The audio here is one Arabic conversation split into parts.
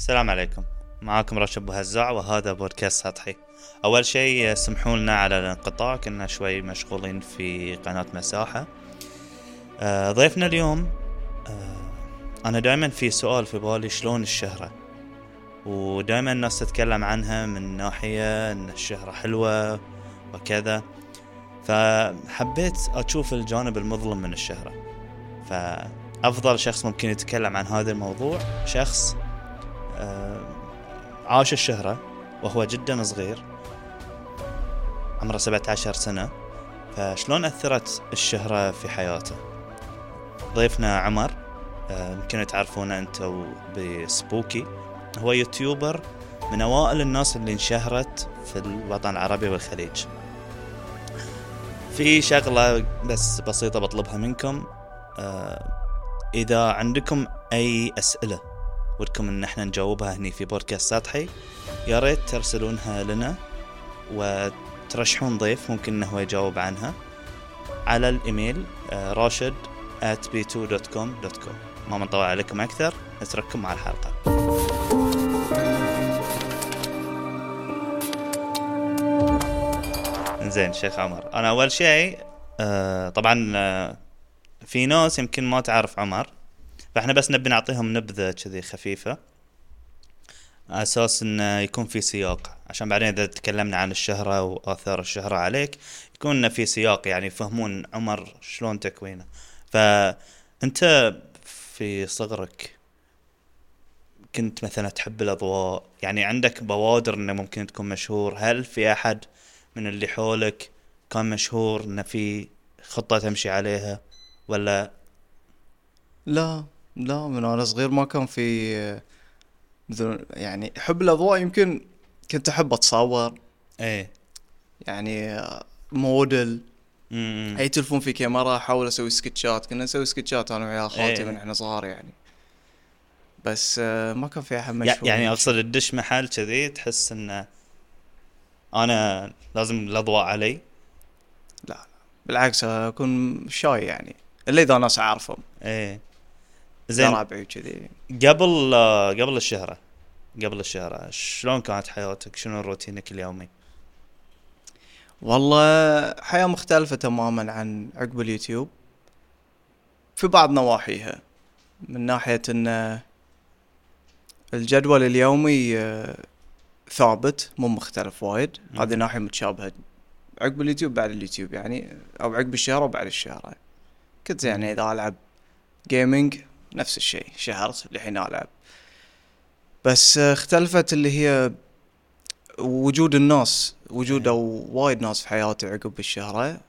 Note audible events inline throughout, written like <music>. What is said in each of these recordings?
السلام عليكم. معاكم رشب بهزاع وهذا بودكاست سطحي. أول شيء سمحوا لنا على الانقطاع. كنا شوي مشغولين في قناة مساحة. آه، ضيفنا اليوم آه، أنا دائما في سؤال في بالي شلون الشهرة؟ ودائما الناس تتكلم عنها من ناحية أن الشهرة حلوة وكذا. فحبيت أشوف الجانب المظلم من الشهرة. فأفضل شخص ممكن يتكلم عن هذا الموضوع شخص عاش الشهرة وهو جدا صغير عمره 17 سنة. فشلون أثرت الشهرة في حياته؟ ضيفنا عمر آه، يمكن تعرفونه أنتم بسبوكي. هو يوتيوبر من أوائل الناس اللي انشهرت في الوطن العربي والخليج. في شغلة بس بسيطة بطلبها منكم آه، إذا عندكم أي أسئلة ودكم إن إحنا نجاوبها هني في بودكاست سطحي. يا ريت ترسلونها لنا وترشحون ضيف ممكن إنه هو يجاوب عنها على الإيميل آه، راشد at b2.com.com ما بنطول عليكم أكثر نترككم مع الحلقة. زين شيخ عمر. أنا أول شيء آه طبعا آه في ناس يمكن ما تعرف عمر. فاحنا بس نبي نعطيهم نبذة كذي خفيفة. أساس انه يكون في سياق. عشان بعدين إذا تكلمنا عن الشهرة وآثار الشهرة عليك يكون في سياق يعني يفهمون عمر شلون تكوينه. فأنت في صغرك كنت مثلا تحب الأضواء؟ يعني عندك بوادر إنه ممكن تكون مشهور؟ هل في أحد من اللي حولك كان مشهور إنه في خطة تمشي عليها؟ ولا؟ لا. لا من وأنا صغير ما كان في مثل يعني حب الأضواء يمكن كنت أحب أتصور. إيه. يعني موديل. امم أي تلفون في كاميرا أحاول أسوي سكتشات. كنا نسوي سكتشات أنا ويا خالتي إيه. من إحنا صغار يعني. بس آه، ما كان في أحد مشهور. يعني أقصد تدش محل كذي تحس انه أنا لازم الأضواء علي؟ لا بالعكس أكون شاي يعني. إلا إذا ناس اعرفهم إيه. زين. ربعي وكذي. قبل آه، قبل الشهرة قبل الشهرة شلون كانت حياتك؟ شنو روتينك اليومي؟ والله حياة مختلفة تماما عن عقب اليوتيوب. في بعض نواحيها. من ناحية إن الجدول اليومي آه، ثابت مو مختلف وايد. هذه ناحية متشابهة. عقب اليوتيوب بعد اليوتيوب يعني أو عقب الشهرة وبعد الشهرة. كنت يعني إذا ألعب جيمنج نفس الشيء شهرت الحين ألعب. بس آه، اختلفت اللي هي وجود الناس وجود إيه. أو وايد ناس في حياتي عقب الشهرة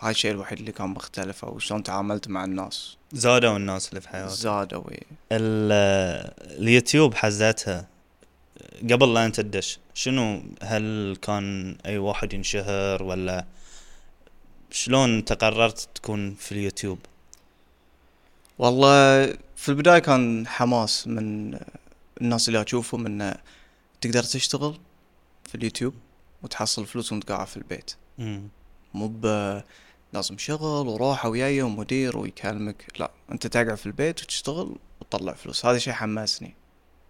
هاي الشيء الوحيد اللي كان مختلف أو شلون تعاملت مع الناس. زادوا الناس اللي في حياتك. زادوا إيه. ال- اليوتيوب حزتها. قبل لا أنت تدش شنو هل كان أي واحد ينشهر ولا شلون انت قررت تكون في اليوتيوب؟ والله في البداية كان حماس من الناس اللي أشوفهم انه تقدر تشتغل في اليوتيوب وتحصل فلوس وأنت قاعد في البيت مم. مو ب لازم شغل وروحه وياي ومدير ويكلمك لا أنت تقعد في البيت وتشتغل وتطلع فلوس هذا شيء حمسني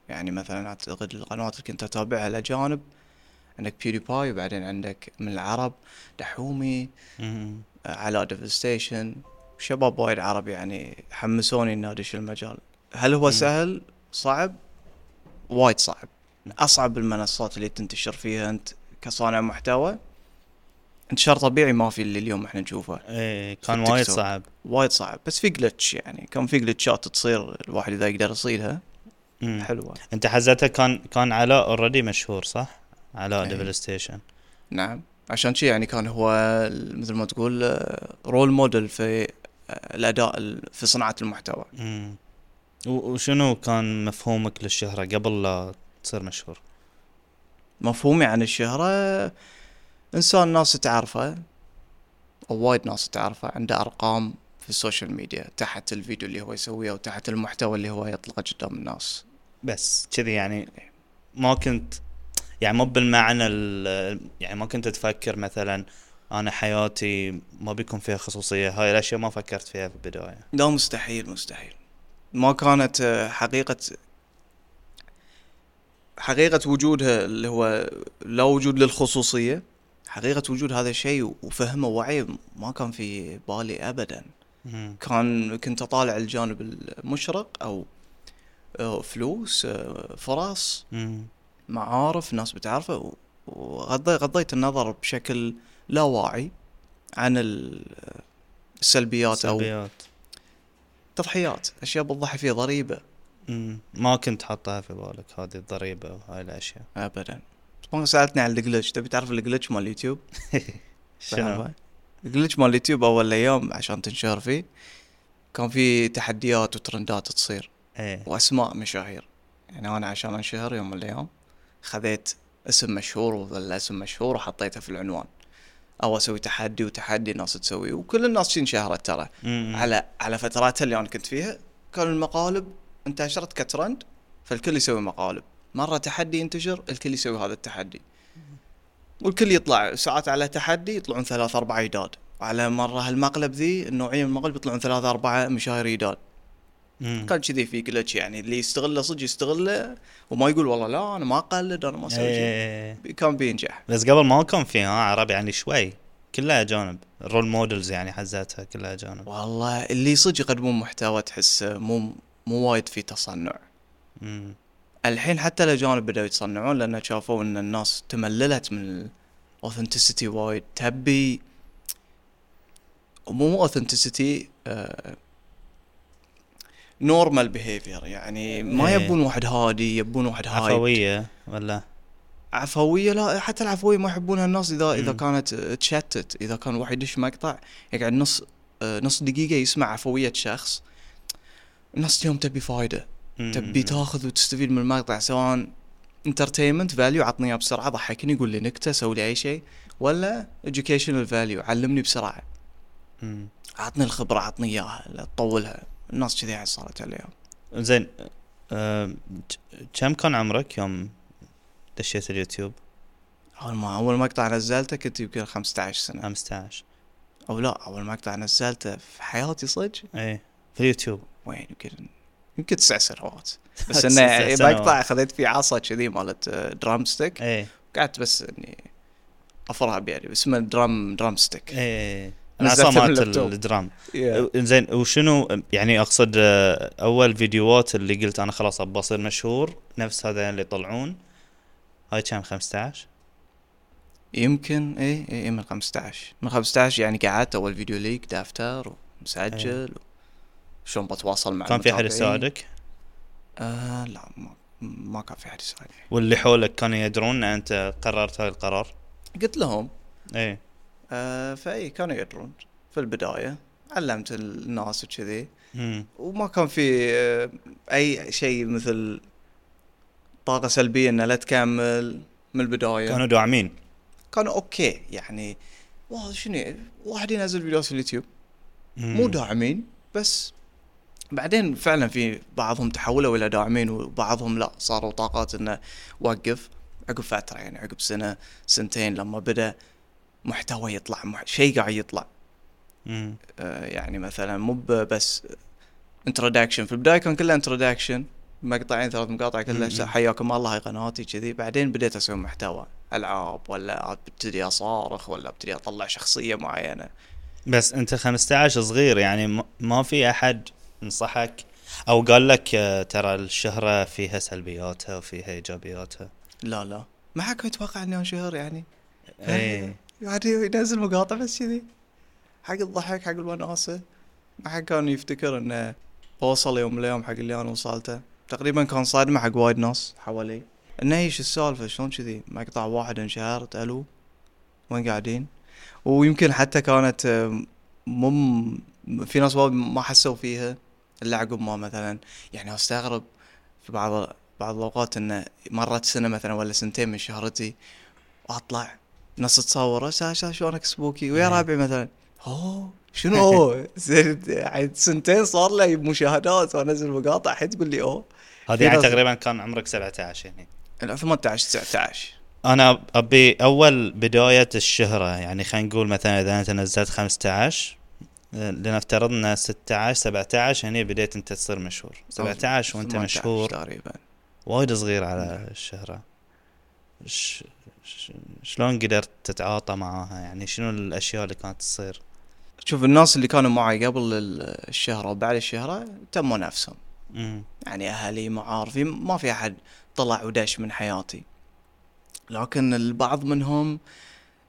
يعني مثلا أعتقد القنوات اللي كنت أتابعها الاجانب عندك PewDiePie وبعدين عندك من العرب دحومي. آه، علاء DevilStation شباب وايد عرب يعني حمسوني إني أدش المجال. هل هو مم. سهل؟ صعب. وايد صعب. من أصعب المنصات اللي تنتشر فيها أنت كصانع محتوى. انتشار طبيعي ما في اللي اليوم إحنا نشوفه. إيه كان وايد. صعب. وايد صعب. بس في glitch يعني. كان في glitch ات تصير الواحد إذا يقدر يصيدها. حلوة. أنت حزتها كان كان علاء already مشهور صح؟ علاء إيه. DevilStation نعم. عشان شي يعني كان هو مثل ما تقول role model في آه، الأداء ال- في صناعة المحتوى مم. و- وشنو كان مفهومك للشهرة قبل لا تصير مشهور؟ مفهومي عن الشهرة إنسان ناس تعرفه أو وايد ناس تعرفه عنده أرقام في ال social media تحت الفيديو اللي هو يسويه وتحت المحتوى اللي هو يطلقه قدام الناس بس كذي يعني ما كنت يعني مو بالمعنى ال- يعني ما كنت تفكر مثلا أنا حياتي ما بيكون فيها خصوصية هاي الأشياء ما فكرت فيها في البداية لا مستحيل مستحيل ما كانت آه، حقيقة حقيقة وجودها اللي هو لا وجود للخصوصية حقيقة وجود هذا الشيء وفهمه ووعيه ما كان في بالي أبدا مم. كان كنت أطالع الجانب المشرق أو آه، فلوس آه، فرص. معارف ناس بتعرفه وغضيت النظر بشكل لا واعي عن ال- السلبيات سلبيات تضحيات أشياء بتضحي فيها ضريبة. مم. ما كنت حاطها في بالك هذه الضريبة وهاي الأشياء. أبدا. ما سألتني عن ال glitch تبي تعرف ال glitch مال اليوتيوب؟ <laughs> شنو؟ ال glitch مال اليوتيوب أول الأيام عشان تنشهر فيه كان في تحديات وترندات تصير. إيه. وأسماء مشاهير. يعني أنا عشان أنشهر يوم من الأيام خذيت اسم مشهور ولا اسم مشهور وحطيته في العنوان. أو أسوي تحدي وتحدي الناس تسويه وكل الناس انشهرت ترى. على على فتراتها اللي أنا كنت فيها كان المقالب انتشرت كترند فالكل يسوي مقالب مرة تحدي ينتشر الكل يسوي هذا التحدي والكل يطلع ساعات على تحدي يطلعون ثلاث أربع جداد على مرة هالمقلب ذي النوعية من المقلب يطلعون ثلاثة أربعة مشاهير مم. كان كذي في glitch يعني اللي يستغله صدق يستغله وما يقول والله لا أنا ما أقلد أنا ما شيء إيه. كان بينجح. بس قبل ما كان في ها عرب يعني شوي كلها اجانب role models يعني حزتها كلها اجانب والله اللي صدق يقدمون محتوى تحس مو مو وايد في تصنع. مم. الحين حتى الاجانب بدأوا يتصنعون لأن شافوا إن الناس تمللت من ال authenticity وايد. تبي مو authenticity normal behavior يعني ما إيه. يبون واحد هادي يبون واحد hype عفوية ولا؟ عفوية لا حتى العفوية ما يحبونها الناس. اذا إذا مم. كانت تشتت إذا كان واحد يدش مقطع يقعد نص آه، نص دقيقة يسمع عفوية شخص. الناس اليوم تبي فايدة. تبي تاخذ وتستفيد من المقطع سواء entertainment value عطني اياه بسرعة ضحكني قول لي نكتة سوي لي أي شيء. ولا educational value علمني بسرعة. عطني الخبرة عطني إياها لا تطولها. الناس كذي صارت اليوم زين كم كان عمرك يوم دشيت اليوتيوب؟ أول ما أول مقطع نزلته كنت يمكن 15 سنة. 15 أو لا أول مقطع نزلته في حياتي صدق؟ إيه في اليوتيوب. وين؟ يمكن يمكن تسع سنوات. <laughs> بس إنه سنوات. مقطع خذيت فيه عصا كذي مالت drumstick إيه. قعدت بس إني أفرها بيدي اسمه drum drumstick إيه. اللابتوب. ال drum. Yeah. زين وشنو يعني أقصد آه، أول فيديوهات اللي قلت أنا خلاص ابى أصير مشهور نفس هذا اللي يطلعون. هاي كان 15 يمكن إي إي من 15 من 15 يعني قعدت أول فيديو ليك دفتر ومسجل شلون بتواصل مع كان في احد. يساعدك؟ آه لا ما ما كان في احد يساعدني. واللي حولك كانوا يدرون إن أنت قررت هاي القرار؟ قلت لهم. إيه آه فأي كانوا يدرون في البداية. علمت الناس وكذي. وما كان في آه أي شيء مثل طاقة سلبية انه لا تكمل من البداية. كانوا داعمين. كانوا أوكي يعني والله شنو؟ واحد ينزل فيديوهات في اليوتيوب. مو داعمين بس بعدين فعلا في بعضهم تحولوا إلى داعمين وبعضهم لا صاروا طاقات إنه وقف عقب فترة يعني عقب سنة سنتين لما بدأ محتوى يطلع مح... شيء قاعد يطلع. آه يعني مثلا مو بس introduction في البداية كان كله introduction مقطعين ثلاث مقاطع كلها. حياكم الله هاي قناتي كذي. بعدين بديت أسوي محتوى ألعاب ولا أبتدي أصارخ ولا أبتدي أطلع شخصية معينة. بس أنت 15 صغير يعني ما- في أحد نصحك أو قال لك آه، ترى الشهرة فيها سلبياتها وفيها إيجابياتها؟ لا لا. ما حد كان يتوقع اني انشهر يعني. إيه. يعني ينزل مقاطع بس كذي. حق الضحك حق الوناسه ما حد كان يفتكر إنه بوصل يوم من الأيام حق اللي أنا وصلته. تقريبا كان صادمه حق وايد ناس حوالي. إنه إيش السالفة؟ شلون كذي؟ مقطع واحد انشهرت ألو؟ وين قاعدين؟ ويمكن حتى كانت مم في ناس ما حسوا فيها. الا عقب ما مثلا. يعني أستغرب في بعض بعض الأوقات إنه مرت سنة مثلا ولا سنتين من شهرتي واطلع ناس تصور ساشا شلونك سبوكي ويا إيه. رابعي مثلا أوه شنو؟ <laughs> <laughs> اوه زين سنتين صار لي مشاهدات وانزل مقاطع. الحين تقول لي أوه. في يعني تقريبا كان عمرك 17 يعني. لا 18 19 أنا أبي أول بداية الشهرة يعني خلينا نقول مثلا إذا أنت نزلت 15 آه، لنفترض ان 16 17 هني بديت أنت تصير مشهور. 17 وأنت 18 مشهور تقريبا. وايد صغير على. ش... شلون قدرت تتعاطى معاها؟ يعني شنو الأشياء اللي كانت تصير؟ شوف الناس اللي كانوا معي قبل الشهرة وبعد الشهرة تموا نفسهم. مم. يعني أهلي معارفي ما في أحد طلع ودش من حياتي. لكن البعض منهم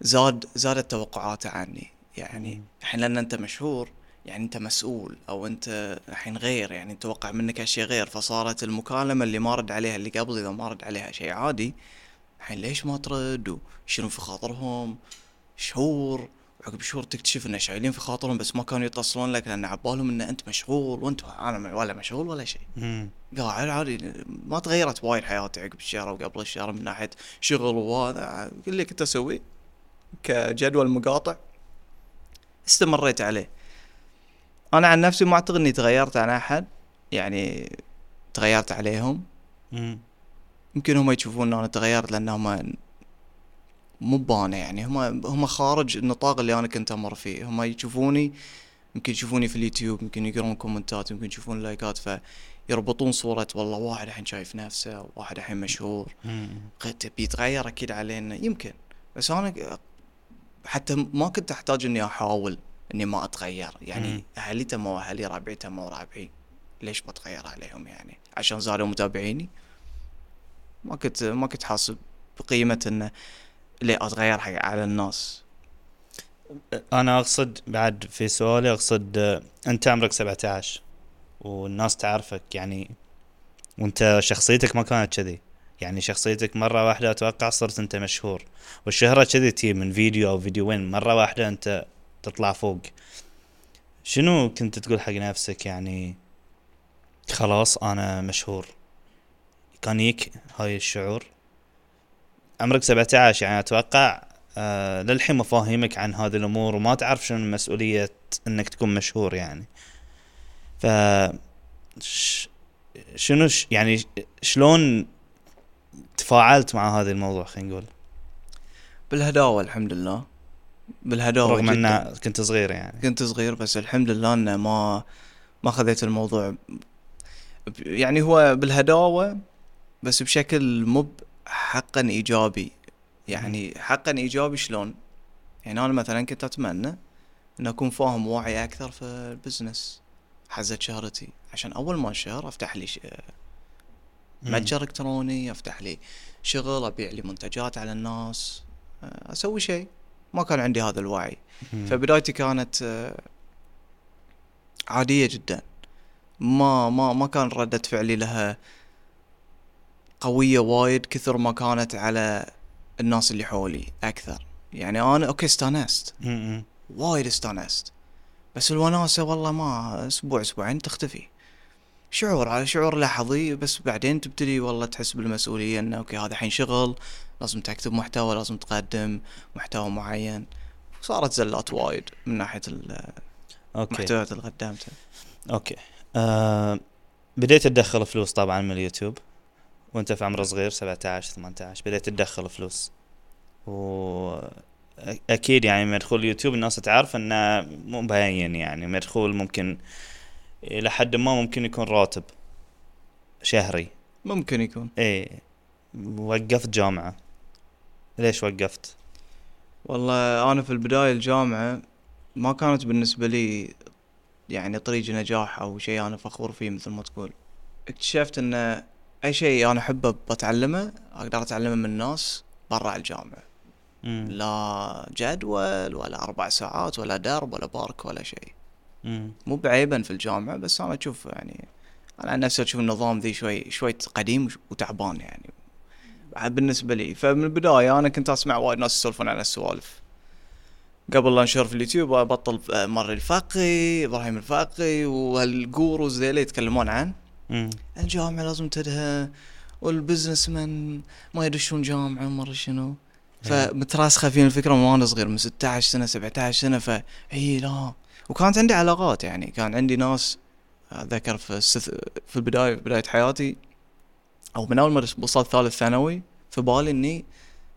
زاد زادت توقعاته عني. يعني. الحين لأن أنت مشهور يعني أنت مسؤول أو أنت الحين غير. يعني نتوقع منك أشياء غير. فصارت المكالمة اللي ما رد عليها اللي قبل إذا ما رد عليها شيء عادي الحين ليش ما ترد؟ وشنو في خاطرهم؟ شهور عقب شهور تكتشف إنه شايلين في خاطرهم بس ما كانوا يتصلون لك لأن عبالهم إن أنت مشغول وأنت أنا ولا مشغول ولا شيء. قاعد عادي ما تغيرت وايد حياتي عقب الشهر وقبل الشهر من ناحية شغل وهذا. اللي كنت اسويه كجدول مقاطع؟ استمريت عليه. أنا عن نفسي ما أعتقد إني تغيرت عن أحد. يعني تغيرت عليهم. مم. يمكن هم يشوفون ان أنا تغيرت لأن هم مو بانا يعني. هم هم خارج النطاق اللي أنا كنت أمر فيه. هم يشوفوني يمكن يشوفوني في اليوتيوب يمكن يقرون كومنتات يمكن يشوفون لايكات فيربطون صورة والله واحد الحين شايف نفسه واحد الحين مشهور. مم. قد تبي يتغير أكيد علينا؟ يمكن. بس أنا حتى ما كنت أحتاج إني أحاول إني ما أتغير. يعني. أهلي تموا أهلي ربعي تموا ربعي ليش بتغير عليهم يعني؟ عشان زادوا متابعيني؟ ما كنت ما كنت حاسب بقيمة إنه ليه أتغير حق على الناس. أنا أقصد بعد في سؤالي أقصد آه، أنت عمرك 17 والناس تعرفك يعني وأنت شخصيتك ما كانت كذي. يعني شخصيتك مرة واحدة أتوقع صرت أنت مشهور. والشهرة كذي تجي من فيديو أو فيديوين مرة واحدة أنت تطلع فوق. شنو كنت تقول حق نفسك يعني خلاص أنا مشهور؟ كان يك هاي الشعور عمرك 17 يعني أتوقع آه للحين مفاهيمك عن هذه الأمور وما تعرف شنو مسؤولية إنك تكون مشهور يعني ف. شنو ش... يعني شلون تفاعلت مع هذا الموضوع خلينا نقول بالهداوة الحمد لله بالهداوة رغم. أنه كنت صغير يعني كنت صغير بس الحمد لله إنه ما ما خذيت الموضوع يعني هو بالهداوة بس بشكل مو حقا إيجابي يعني حقا إيجابي شلون؟ يعني أنا مثلا كنت أتمنى ان أكون فاهم واعي أكثر في البزنس حزت شهرتي عشان أول ما انشهر أفتح لي ش-. متجر إلكتروني أفتح لي شغل أبيع لي منتجات على الناس أه، أسوي شيء ما كان عندي هذا الوعي. فبدايتي كانت آه، عادية جدا ما ما ما كان ردة فعلي لها قوية وايد كثر ما كانت على الناس اللي حولي أكثر. يعني أنا أوكي استانست. وايد استانست. بس الوناسة والله ما أسبوع أسبوعين تختفي. شعور على شعور لحظي بس بعدين تبتدي والله تحس بالمسؤولية إنه أوكي هذا الحين شغل لازم تكتب محتوى لازم تقدم محتوى معين. صارت زلات وايد من ناحية أوكي. المحتويات اللي قدمتها. أوكي. آه بديت تدخل فلوس طبعا من اليوتيوب. وانت في عمر صغير 17 18 بديت تدخل فلوس. و أكيد يعني مدخول اليوتيوب الناس تعرف إنه مو مبين يعني مدخول ممكن إلى حد ما ممكن يكون راتب شهري. ممكن يكون. إيه وقفت جامعة. ليش وقفت؟ والله أنا في البداية الجامعة ما كانت بالنسبة لي يعني طريق نجاح أو شيء أنا فخور فيه مثل ما تقول. اكتشفت ان أي شيء أنا أحبه بتعلمه أقدر أتعلمه من الناس برا الجامعة مم. لا جدول ولا أربع ساعات ولا درب ولا بارك ولا شيء. مو بعيبا في الجامعة بس أنا أشوف يعني أنا عن نفسي أشوف النظام ذي شوي شوي قديم وتعبان يعني بالنسبة لي فمن البداية أنا كنت أسمع وايد ناس يسولفون عن السوالف قبل لا انشر في اليوتيوب أبطل مر الفقي إبراهيم الفقي وهالجوروز ذيلا يتكلمون عن مم. الجامعة لازم تدها والبزنس من ما يدشون جامعة مرة شنو. فمتراسخة فيني الفكرة من وأنا صغير من 16 سنة 17 سنة فاي لا. وكانت عندي علاقات يعني كان عندي ناس اتذكر في السث... في البداية في بداية حياتي أو من أول ما وصلت ثالث ثانوي في بالي إني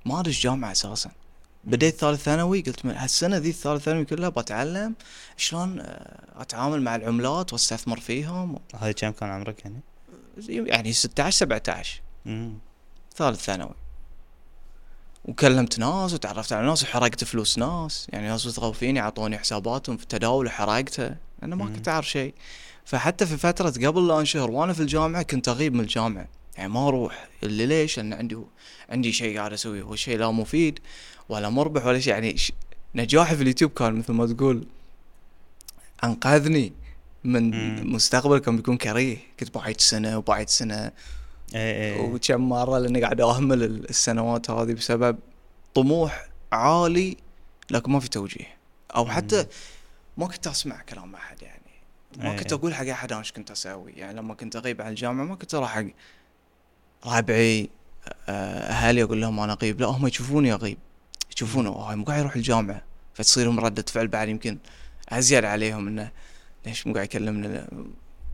ما أدش جامعة أساسا. بديت ثالث ثانوي قلت من هالسنة ذي الثالث ثانوي كلها بتعلم شلون آه، أتعامل مع العملات وأستثمر فيهم؟ هاي كم كان عمرك يعني؟ يعني 16 17 مم. ثالث ثانوي. وكلمت ناس وتعرفت على ناس وحرقت فلوس ناس. يعني ناس وثقوا فيني اعطوني حساباتهم في التداول وحرقتها. أنا ما مم. كنت أعرف شيء. فحتى في فترة قبل لا أنشهر وأنا في الجامعة كنت أغيب من الجامعة. يعني ما أروح. اللي ليش؟ لأن عندي عندي شيء قاعد أسويه هو شيء لا مفيد. ولا مربح ولا شيء. يعني ش... نجاحي في اليوتيوب كان مثل ما تقول أنقذني من مم. مستقبل كان بيكون كريه. كنت بعيد سنة وبعيد سنة اي اي وكم مرة لأني قاعد أهمل السنوات هذه بسبب طموح عالي لكن ما في توجيه. أو حتى ما كنت أسمع كلام أحد يعني. ما إيه. كنت أقول حق أحد أنا إيش كنت أسوي. يعني لما كنت أغيب عن الجامعة ما كنت أروح حق ربعي أهلي أقول لهم أنا أغيب. لا هم يشوفوني أغيب. يشوفونه هاي مو قاعد يروح الجامعة. فتصير لهم ردة فعل بعد يمكن أزيد عليهم إنه ليش مو قاعد يكلمنا؟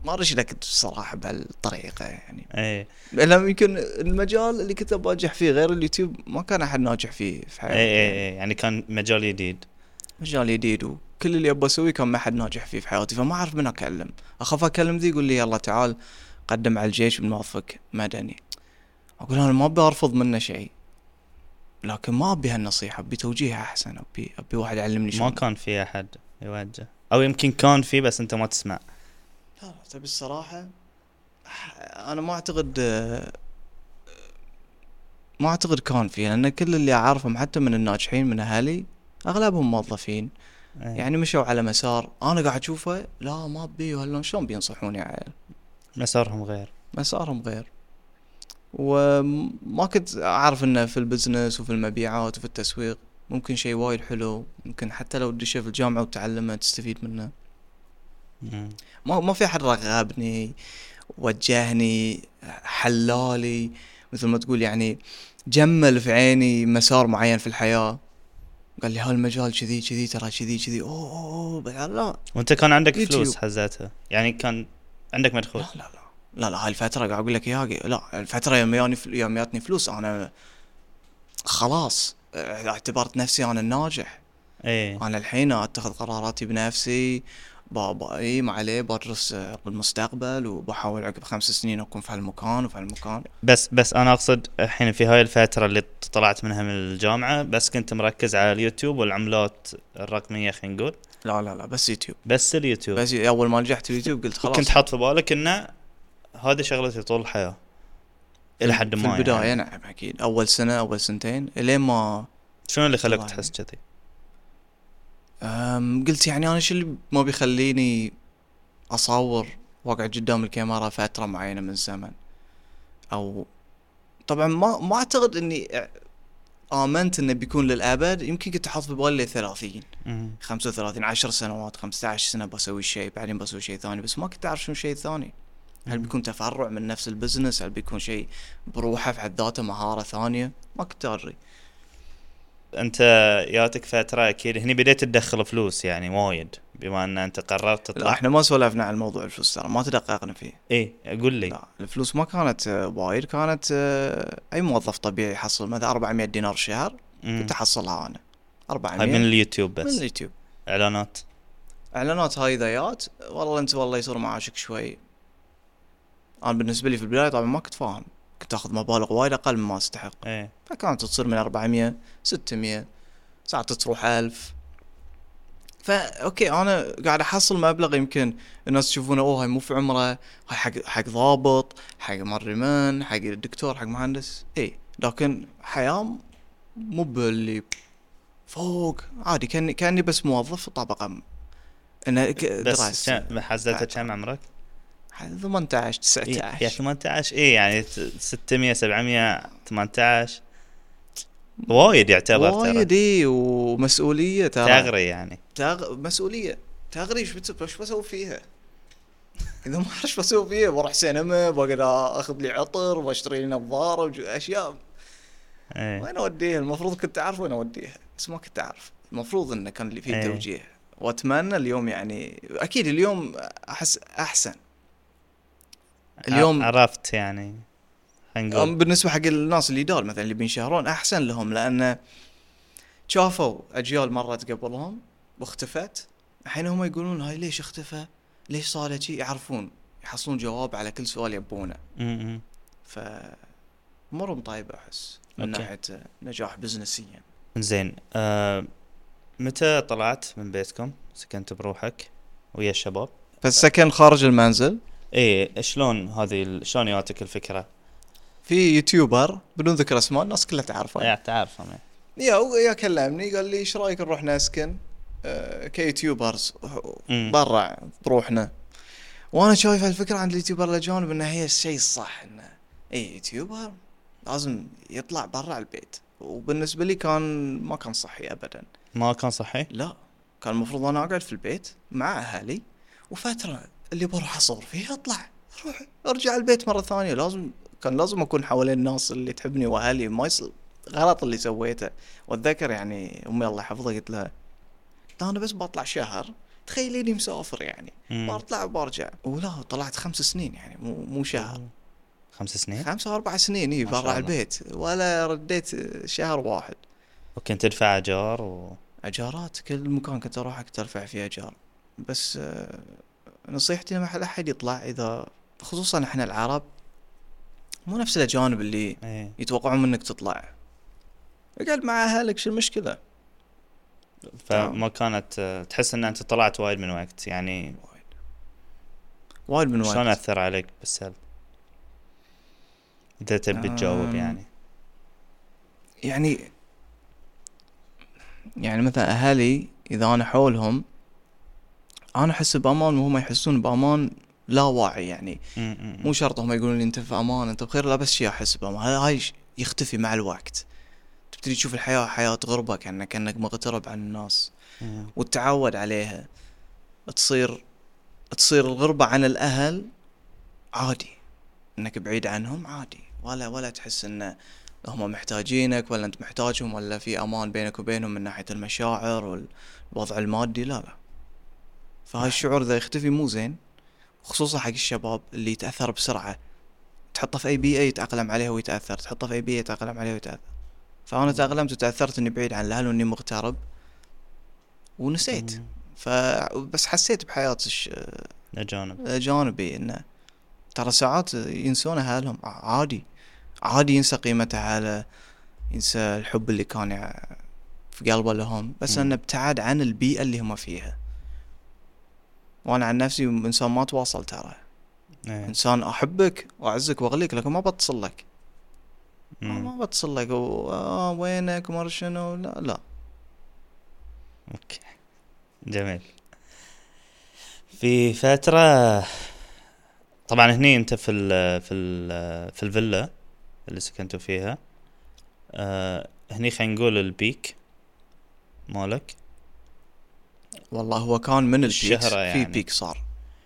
ما أدري لك الصراحة بهالطريقة يعني. اي لأن يمكن المجال اللي كنت بنجح فيه غير اليوتيوب ما كان أحد ناجح فيه في حياتي. اي اي اي يعني كان مجال جديد مجال جديد وكل اللي أبغى أسويه كان ما حد ناجح فيه في حياتي فما أعرف من أكلم. أخاف أكلم ذي يقول لي يلا تعال قدم على الجيش بنوظفك مدني. أقول أنا ما أبي أرفض منه شيء. لكن ما أبي هالنصيحة أبي توجيه أحسن أبي أبي واحد يعلمني ما شلون كان في أحد يوجه أو يمكن كان في بس أنت ما تسمع. لا لا تبي الصراحة أنا ما أعتقد ما أعتقد كان في لأن كل اللي أعرفهم حتى من الناجحين من أهلي أغلبهم موظفين. إيه. يعني مشوا على مسار أنا قاعد أشوفه لا ما ولا شلون بينصحوني يا عيال؟ مسارهم غير. مسارهم غير. وما كنت أعرف إنه في البزنس وفي المبيعات وفي التسويق ممكن شيء وايد حلو ممكن حتى لو تدشه في الجامعة وتعلمه تستفيد منه. ما ما في أحد رغبني وجهني حلالي مثل ما تقول يعني جمل في عيني مسار معين في الحياة. قال لي هالمجال كذي كذي ترى كذي كذي. أوه أوه أوه، لا. وأنت كان عندك. فلوس حزتها؟ يعني كان عندك مدخول؟ لا لا لا. لا لا هاي الفترة قاعد أقول لك إياها لا الفترة يوم ياني فل- يوم جاتني فلوس أنا خلاص اعتبرت نفسي أنا الناجح. اي أنا الحين أتخذ قراراتي بنفسي بابا إي ما عليه بدرس آه، بالمستقبل وبحاول عقب خمس سنين أكون في هالمكان وفي هالمكان. بس بس أنا أقصد الحين في هاي الفترة اللي طلعت منها من الجامعة بس كنت مركز على اليوتيوب والعملات الرقمية خلينا نقول. لا لا لا بس يوتيوب. بس اليوتيوب. بس أول ما نجحت اليوتيوب قلت خلاص. كنت حاط في بالك إنه هذه شغلتي طول الحياة إلى حد ما في البداية يعني. نعم أكيد أول سنة أول سنتين إلين ما شنو اللي خلاك. تحس كذي؟ أم، قلت يعني أنا شو اللي ما بيخليني أصور واقعد قدام الكاميرا فترة معينة من الزمن أو طبعا ما ما أعتقد إني آمنت إنه بيكون للأبد يمكن كنت أحط في بالي 30 مم. 35 10 سنوات 15 سنة بسوي شيء بعدين بسوي شيء ثاني بس ما كنت أعرف شنو الشيء الثاني هل. بيكون تفرع من نفس البزنس؟ هل بيكون شيء بروحه في حد ذاته مهارة ثانية؟ ما كنت أدري. أنت ياتك فترة أكيد هني بديت تدخل فلوس يعني وايد بما أن أنت قررت لا تطلع إحنا ما سولفنا عن موضوع الفلوس ترى ما تدققنا فيه. اي قول لي. لا الفلوس ما كانت آه، وايد كانت آه، أي موظف طبيعي يحصل مثلا 400 دينار شهر. كنت أحصلها أنا. 400 هاي من اليوتيوب من بس اليوتيوب. إعلانات. إعلانات هاي ذيات والله أنت والله يصير معاشك شوي أنا بالنسبة لي في البداية طبعا ما كنت فاهم. كنت أخذ مبالغ وايد أقل مما أستحق. إيه. فكانت تصير من 400 600 ساعات تروح 1000 فا أوكي أنا قاعد أحصل مبلغ يمكن الناس يشوفونه أوه هاي مو في عمره هاي حق حق ضابط حق مرمن حق دكتور حق مهندس. اي لكن حياة مو باللي فوق. عادي كأني كأني بس موظف طبقه م- إنه ك- بس حزتها كم عمرك؟ 18 إيه، يا 19 18 اي يعني ت- 600 700 18 وايد يعتبر وايد اي ومسؤولية ترى. تغري يعني. تغ... مسؤولية. تغري إيش إيش بسوي فيها؟ إذا ما أعرف إيش بسوي فيها بروح سينما بقعد أخذ لي عطر واشتري لي نظارة أشياء. إيه. وين أوديها؟ المفروض كنت أعرف وين أوديها بس ما كنت أعرف. المفروض إنه كان اللي فيه إيه. توجيه. وأتمنى اليوم يعني أكيد اليوم احس أحسن. اليوم- عرفت يعني. خلينا أم نقول بالنسبة حق الناس اللي دار مثلا اللي بينشهرون أحسن لهم لأن شافوا أجيال مرت قبلهم واختفت. الحين هم يقولون هاي ليش اختفى؟ ليش صار شي؟ يعرفون يحصلون جواب على كل سؤال يبونه. ف امورهم طيبه أحس من أوكي. ناحية نجاح بزنسيا. زين. آه متى طلعت من بيتكم؟ سكنت بروحك ويا الشباب. فالسكن خارج المنزل. إيه شلون هذه شلون جاتك الفكرة؟ في YouTuber بدون ذكر اسماء الناس كلها تعرفه. يا تعرف أنا. يا يا كلمني قال لي إيش رأيك نروح نسكن آه، ك YouTubers. برا بروحنا. وأنا شايف الفكرة عند ال YouTuber الاجانب انها هي الشيء الصح إنه اي يوتيوبر لازم يطلع برا البيت. وبالنسبة لي كان ما كان صحي ابدا. ما كان صحي؟ لا كان المفروض أنا أقعد في البيت مع أهلي وفترة اللي بروح أصور فيها أطلع. أروح أرجع البيت مرة ثانية. لازم كان لازم أكون حوالين الناس اللي تحبني وأهلي. ما يصير غلط اللي سويته. وأتذكر يعني أمي الله يحفظها قلت لها أنا بس بطلع شهر. تخيليني مسافر يعني. مم. بطلع وبرجع. ولا طلعت خمس سنين يعني مو مو شهر. خمس سنين؟ خمسة أو أربع سنين إي برا. البيت. ولا رديت شهر واحد. وكنت تدفع أجار و... أجارات. كل مكان كنت أروح كنت ارفع فيه أجار. بس آه، نصيحتي ما لا أحد يطلع إذا خصوصا إحنا العرب مو نفس الاجانب اللي إيه. يتوقعون منك تطلع. اقعد مع أهلك شو المشكلة؟ فما كانت تحس إن أنت طلعت وايد من وقت يعني وايد. وايد من شلون وقت. أثر عليك بالسلب؟ إذا تبي تجاوب يعني. يعني يعني مثلا أهلي إذا أنا حولهم أنا أحس بأمان وهم يحسون بأمان لا واعي يعني. مو شرط هم يقولون لي أنت في أمان أنت بخير لا بس شي أحس بأمان. هاي يختفي مع الوقت. تبتدي تشوف الحياة حياة غربة كانك كأنك مغترب عن الناس. وتتعود عليها. تصير تصير الغربة عن الأهل عادي. إنك بعيد عنهم عادي. ولا ولا تحس إن هم محتاجينك ولا أنت محتاجهم ولا في أمان بينك وبينهم من ناحية المشاعر والوضع المادي لا لا. فهاي الشعور ذا يختفي مو زين خصوصا حق الشباب اللي يتأثر بسرعة تحطه في أي بيئة يتأقلم عليها ويتأثر تحطه في أي بيئة يتأقلم عليها ويتأثر. فأنا تأقلمت وتأثرت إني بعيد عن الأهل وإني مغترب ونسيت. ف بس حسيت بحياة الش... الاجانب الأجانبي إنه ترى ساعات ينسون أهلهم عادي عادي ينسى قيمة أهله ينسى الحب اللي كان في قلبه لهم بس. إنه ابتعد عن البيئة اللي هم فيها. وأنا عن نفسي إنسان ما تواصل ترى. إيه. إنسان أحبك وأعزك وأغليك لكن ما بتصل لك. مم. ما بتصل لك. و... آه وينك؟ أدري شنو؟ لا لا. أوكي. جميل. في فترة طبعا هني أنت في ال في ال في الفيلا اللي سكنتوا فيها. آه هني خلينا نقول ال peak مالك. والله هو كان من ال peak الشهرة في يعني. peak صار.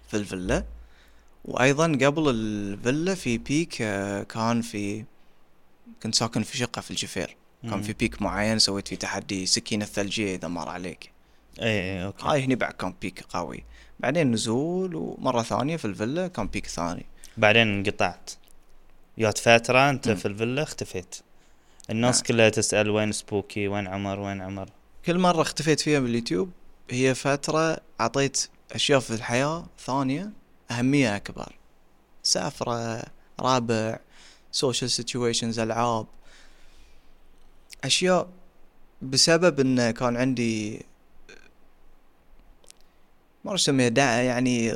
في الفيلا. وأيضا قبل الفيلا في peak آه، كان في كنت ساكن في شقة في الجفير. كان. في peak معين سويت فيه تحدي سكينة الثلجية إذا مر عليك. اي اي أوكي. هاي هني بعد كان peak قوي. بعدين نزول ومرة ثانية في الفيلا كان peak ثاني. بعدين انقطعت. جات فترة أنت مم. في الفيلا اختفيت. الناس نعم. كلها تسأل وين سبوكي وين عمر وين عمر. كل مرة اختفيت فيها باليوتيوب. هي فترة عطيت أشياء في الحياة ثانية أهمية أكبر. سفرة ربع social situations ألعاب. أشياء بسبب انه كان عندي ما أسميها دع يعني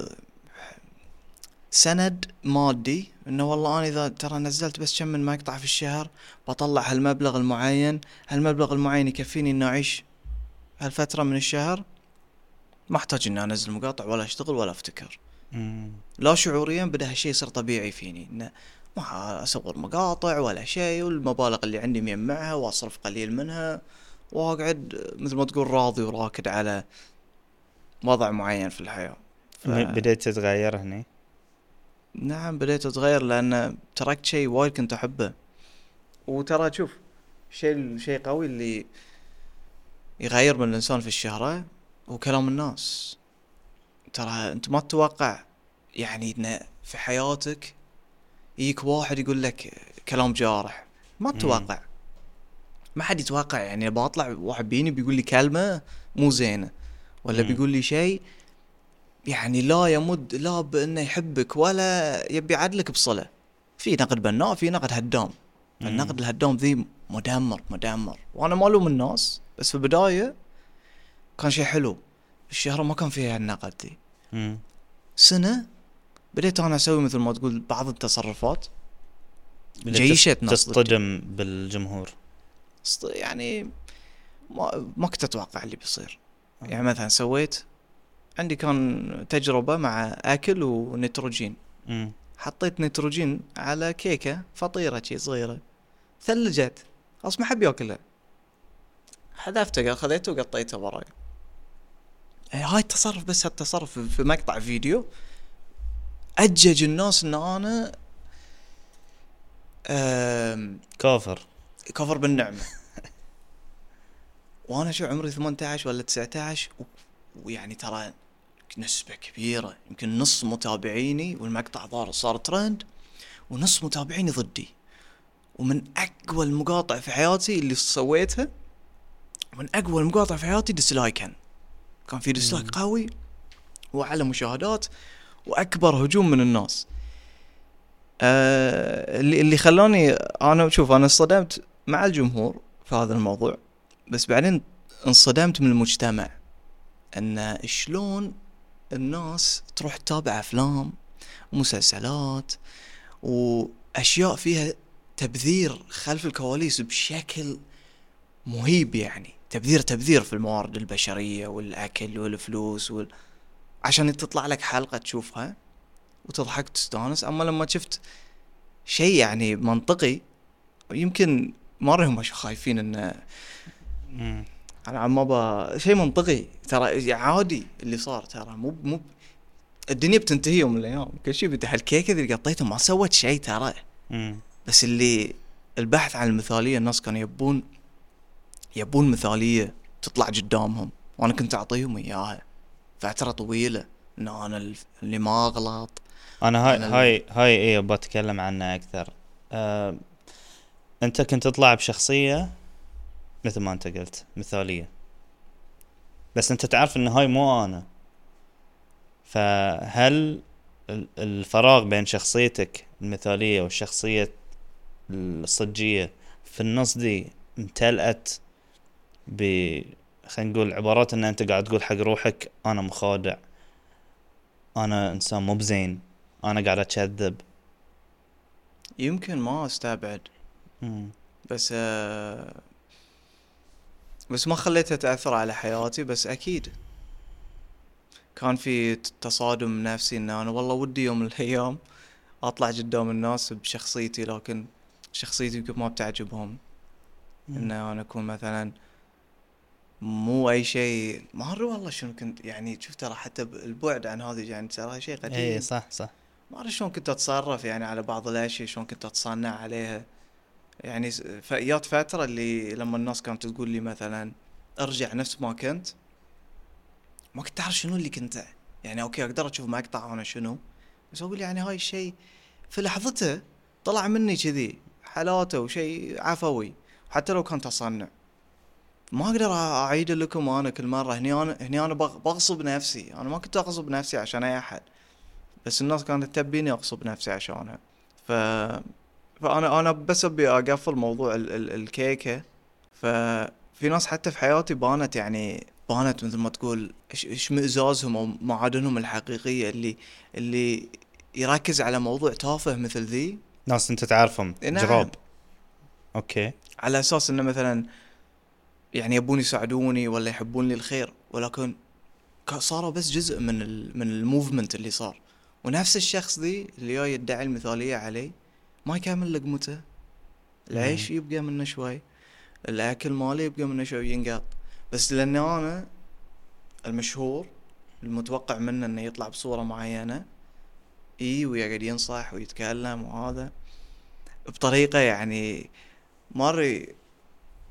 سند مادي إنه والله أنا إذا ترى نزلت بس كم من مقطع في الشهر بطلع هالمبلغ المعين. هالمبلغ المعين يكفيني إني أعيش هالفترة من الشهر. ما أحتاج إني أنزل مقاطع ولا أشتغل ولا أفتكر. مم. لا شعوريا بدأ هالشيء يصير طبيعي فيني. إنه ما أصور مقاطع ولا شيء والمبالغ اللي عندي مجمعها وأصرف قليل منها وأقعد مثل ما تقول راضي وراكد على وضع معين في الحياة. ف... بديت تتغير هني؟ نعم بديت أتغير لأن تركت شيء وايد كنت أحبه. وترى شوف شيء الشيء قوي اللي يغير من الإنسان في الشهرة هو كلام الناس. ترى أنت ما تتوقع يعني انه في حياتك يجيك واحد يقول لك كلام جارح. ما. تتوقع. ما حد يتوقع يعني بطلع واحد بيني بيقول لي كلمة مو زينة ولا مم. بيقول لي شيء يعني لا يمد لا بأنه يحبك ولا يبي يعدلك بصلة. في نقد بناء في نقد هدام. النقد الهدام ذي مدمر مدمر. وأنا ما ألوم الناس بس في البداية كان شيء حلو. الشهره ما كان فيها النقد ذي مم. سنة بديت أنا أسوي مثل ما تقول بعض التصرفات. نص ضدي. تصطدم بالجمهور. يعني ما ما كنت أتوقع اللي بيصير. يعني مثلا سويت عندي كان تجربة مع أكل ونيتروجين. مم. حطيت نيتروجين على كيكة فطيرة شي صغيرة. ثلجت. خلاص ما حب ياكلها. حذفته خذيته وقطيته وراي هاي التصرف بس هالتصرف في- مقطع فيديو. أجج الناس إن أنا كافر. كفر بالنعمة. <laughs> وأنا شو عمري 18 ولا 19 و- ويعني ترى نسبة كبيرة. يمكن نص متابعيني والمقطع ظهر صار ترند ونص متابعيني ضدي. ومن أقوى المقاطع في حياتي اللي سويتها من أقوى المقاطع في حياتي dislike كان في dislike قوي واعلى مشاهدات وأكبر هجوم من الناس. آه اللي اللي خلاني أنا شوف أنا انصدمت مع الجمهور في هذا الموضوع بس بعدين انصدمت من المجتمع. إن شلون الناس تروح تتابع أفلام ومسلسلات وأشياء فيها تبذير خلف الكواليس بشكل مهيب يعني. تبذير تبذير في الموارد البشرية والأكل والفلوس وال... عشان تطلع لك حلقة تشوفها وتضحك وتستانس. أما لما شفت شيء يعني منطقي يمكن مره هم خايفين انه. أنا عم ما ب- شيء منطقي. ترى عادي اللي صار ترى مو مو الدنيا بتنتهي يوم من الأيام. كل شيء بده هالكيكه اللي قطيتها ما سوت شيء ترى. بس اللي البحث عن المثالية الناس كانوا يبون يبون مثالية تطلع قدامهم. وأنا كنت أعطيهم إياها. فترة طويلة. إن أنا اللي ما اغلط أنا هاي أنا هاي هاي إيه بتكلم عنها أكثر. آه، أنت كنت تطلع بشخصية مثل ما أنت قلت مثالية. بس أنت تعرف إن هاي مو أنا. فهل ال- الفراغ بين شخصيتك المثالية والشخصية الصجية في النص دي امتلأت ب خلينا نقول عبارات إن أنت قاعد تقول حق روحك أنا مخادع أنا إنسان مو بزين أنا قاعد اكذب يمكن ما أستبعد. مم. بس آه بس ما خليتها تأثر على حياتي بس أكيد. كان في تصادم نفسي إن أنا والله ودي يوم من الأيام أطلع قدام الناس بشخصيتي لكن شخصيتي يمكن ما بتعجبهم. إن أنا أكون مثلا مو أي شيء. ما أدري والله شنو كنت يعني شوف ترى حتى البعد عن هذه يعني ترى شيء قديم. اي صح صح. ما أدري شلون كنت أتصرف يعني على بعض الأشياء شلون كنت أتصنع عليها. يعني س- ف- جات فترة اللي لما الناس كانت تقول لي مثلا أرجع نفس ما كنت ما كنت أعرف شنو اللي كنت. يعني أوكي أقدر أشوف مقطع أنا شنو بس أقول يعني هاي الشيء في لحظته طلع مني كذي حالاته وشيء عفوي حتى لو كان تصنع ما أقدر أعيد لكم أنا كل مرة. هني أنا هني أنا بغ- بغصب نفسي. أنا ما كنت أغصب نفسي عشان أي أحد. بس الناس كانت تبيني أغصب نفسي عشانها. ف فانا أنا بس أبي أقفل موضوع ال... ال... الكيكة. ففي ناس حتى في حياتي بانت يعني بانت مثل ما تقول اشمئزازهم أو معادنهم الحقيقية اللي اللي يركز على موضوع تافه مثل ذي. ناس أنت تعرفهم. إيه نعم. جراب okay. على أساس إنه مثلا يعني يبون يساعدوني ولا يحبون لي الخير ولكن صاروا بس جزء من من ال movement اللي صار. ونفس الشخص ذي اللي جاي يدعي المثالية علي ما يكمل لقمته. العيش يبقى منه شوي الأكل مالي يبقى منه شوي ينقط. بس لاني أنا المشهور المتوقع منه إنه يطلع بصورة معينة إي ويقعد ينصح ويتكلم وهذا. بطريقة يعني مري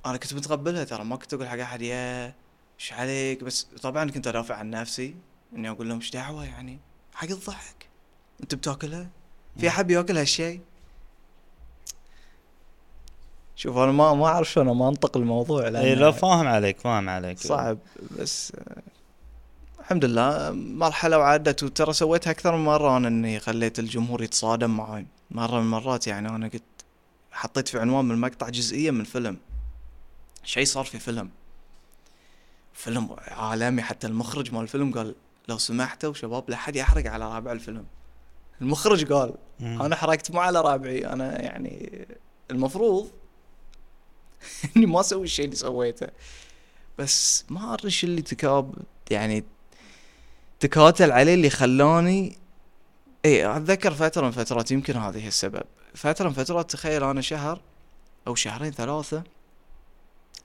أنا كنت متقبلها ترى ما كنت أقول حق أحد يا إيش عليك؟ بس طبعا كنت ادافع عن نفسي إني أقول لهم إيش دعوة يعني؟ حق الضحك. أنت بتأكلها؟ في أحد بيأكل هالشيء؟ شوف أنا ما ما أعرف شلون ما أنطق الموضوع لأن اي لا فاهم عليك فاهم عليك. صعب بس الحمد لله مرحلة وعدت وترى سويتها أكثر من مرة أنا إني خليت الجمهور يتصادم معي مرة من المرات يعني أنا قلت حطيت في عنوان من المقطع جزئية من فيلم. شيء صار في فيلم. فيلم عالمي حتى المخرج مال الفيلم قال لو سمحتوا شباب لا حد يحرق على رابع الفيلم. المخرج قال مم. أنا حرقت مو على رابعي أنا يعني المفروض <laughs> إني ما أسوي الشيء اللي سويته. بس ما أدري شو اللي تكاب يعني تكاتل عليه اللي خلاني اي أتذكر فترة من فترات يمكن هذه السبب. فترة من فترات تخيل أنا شهر أو شهرين ثلاثة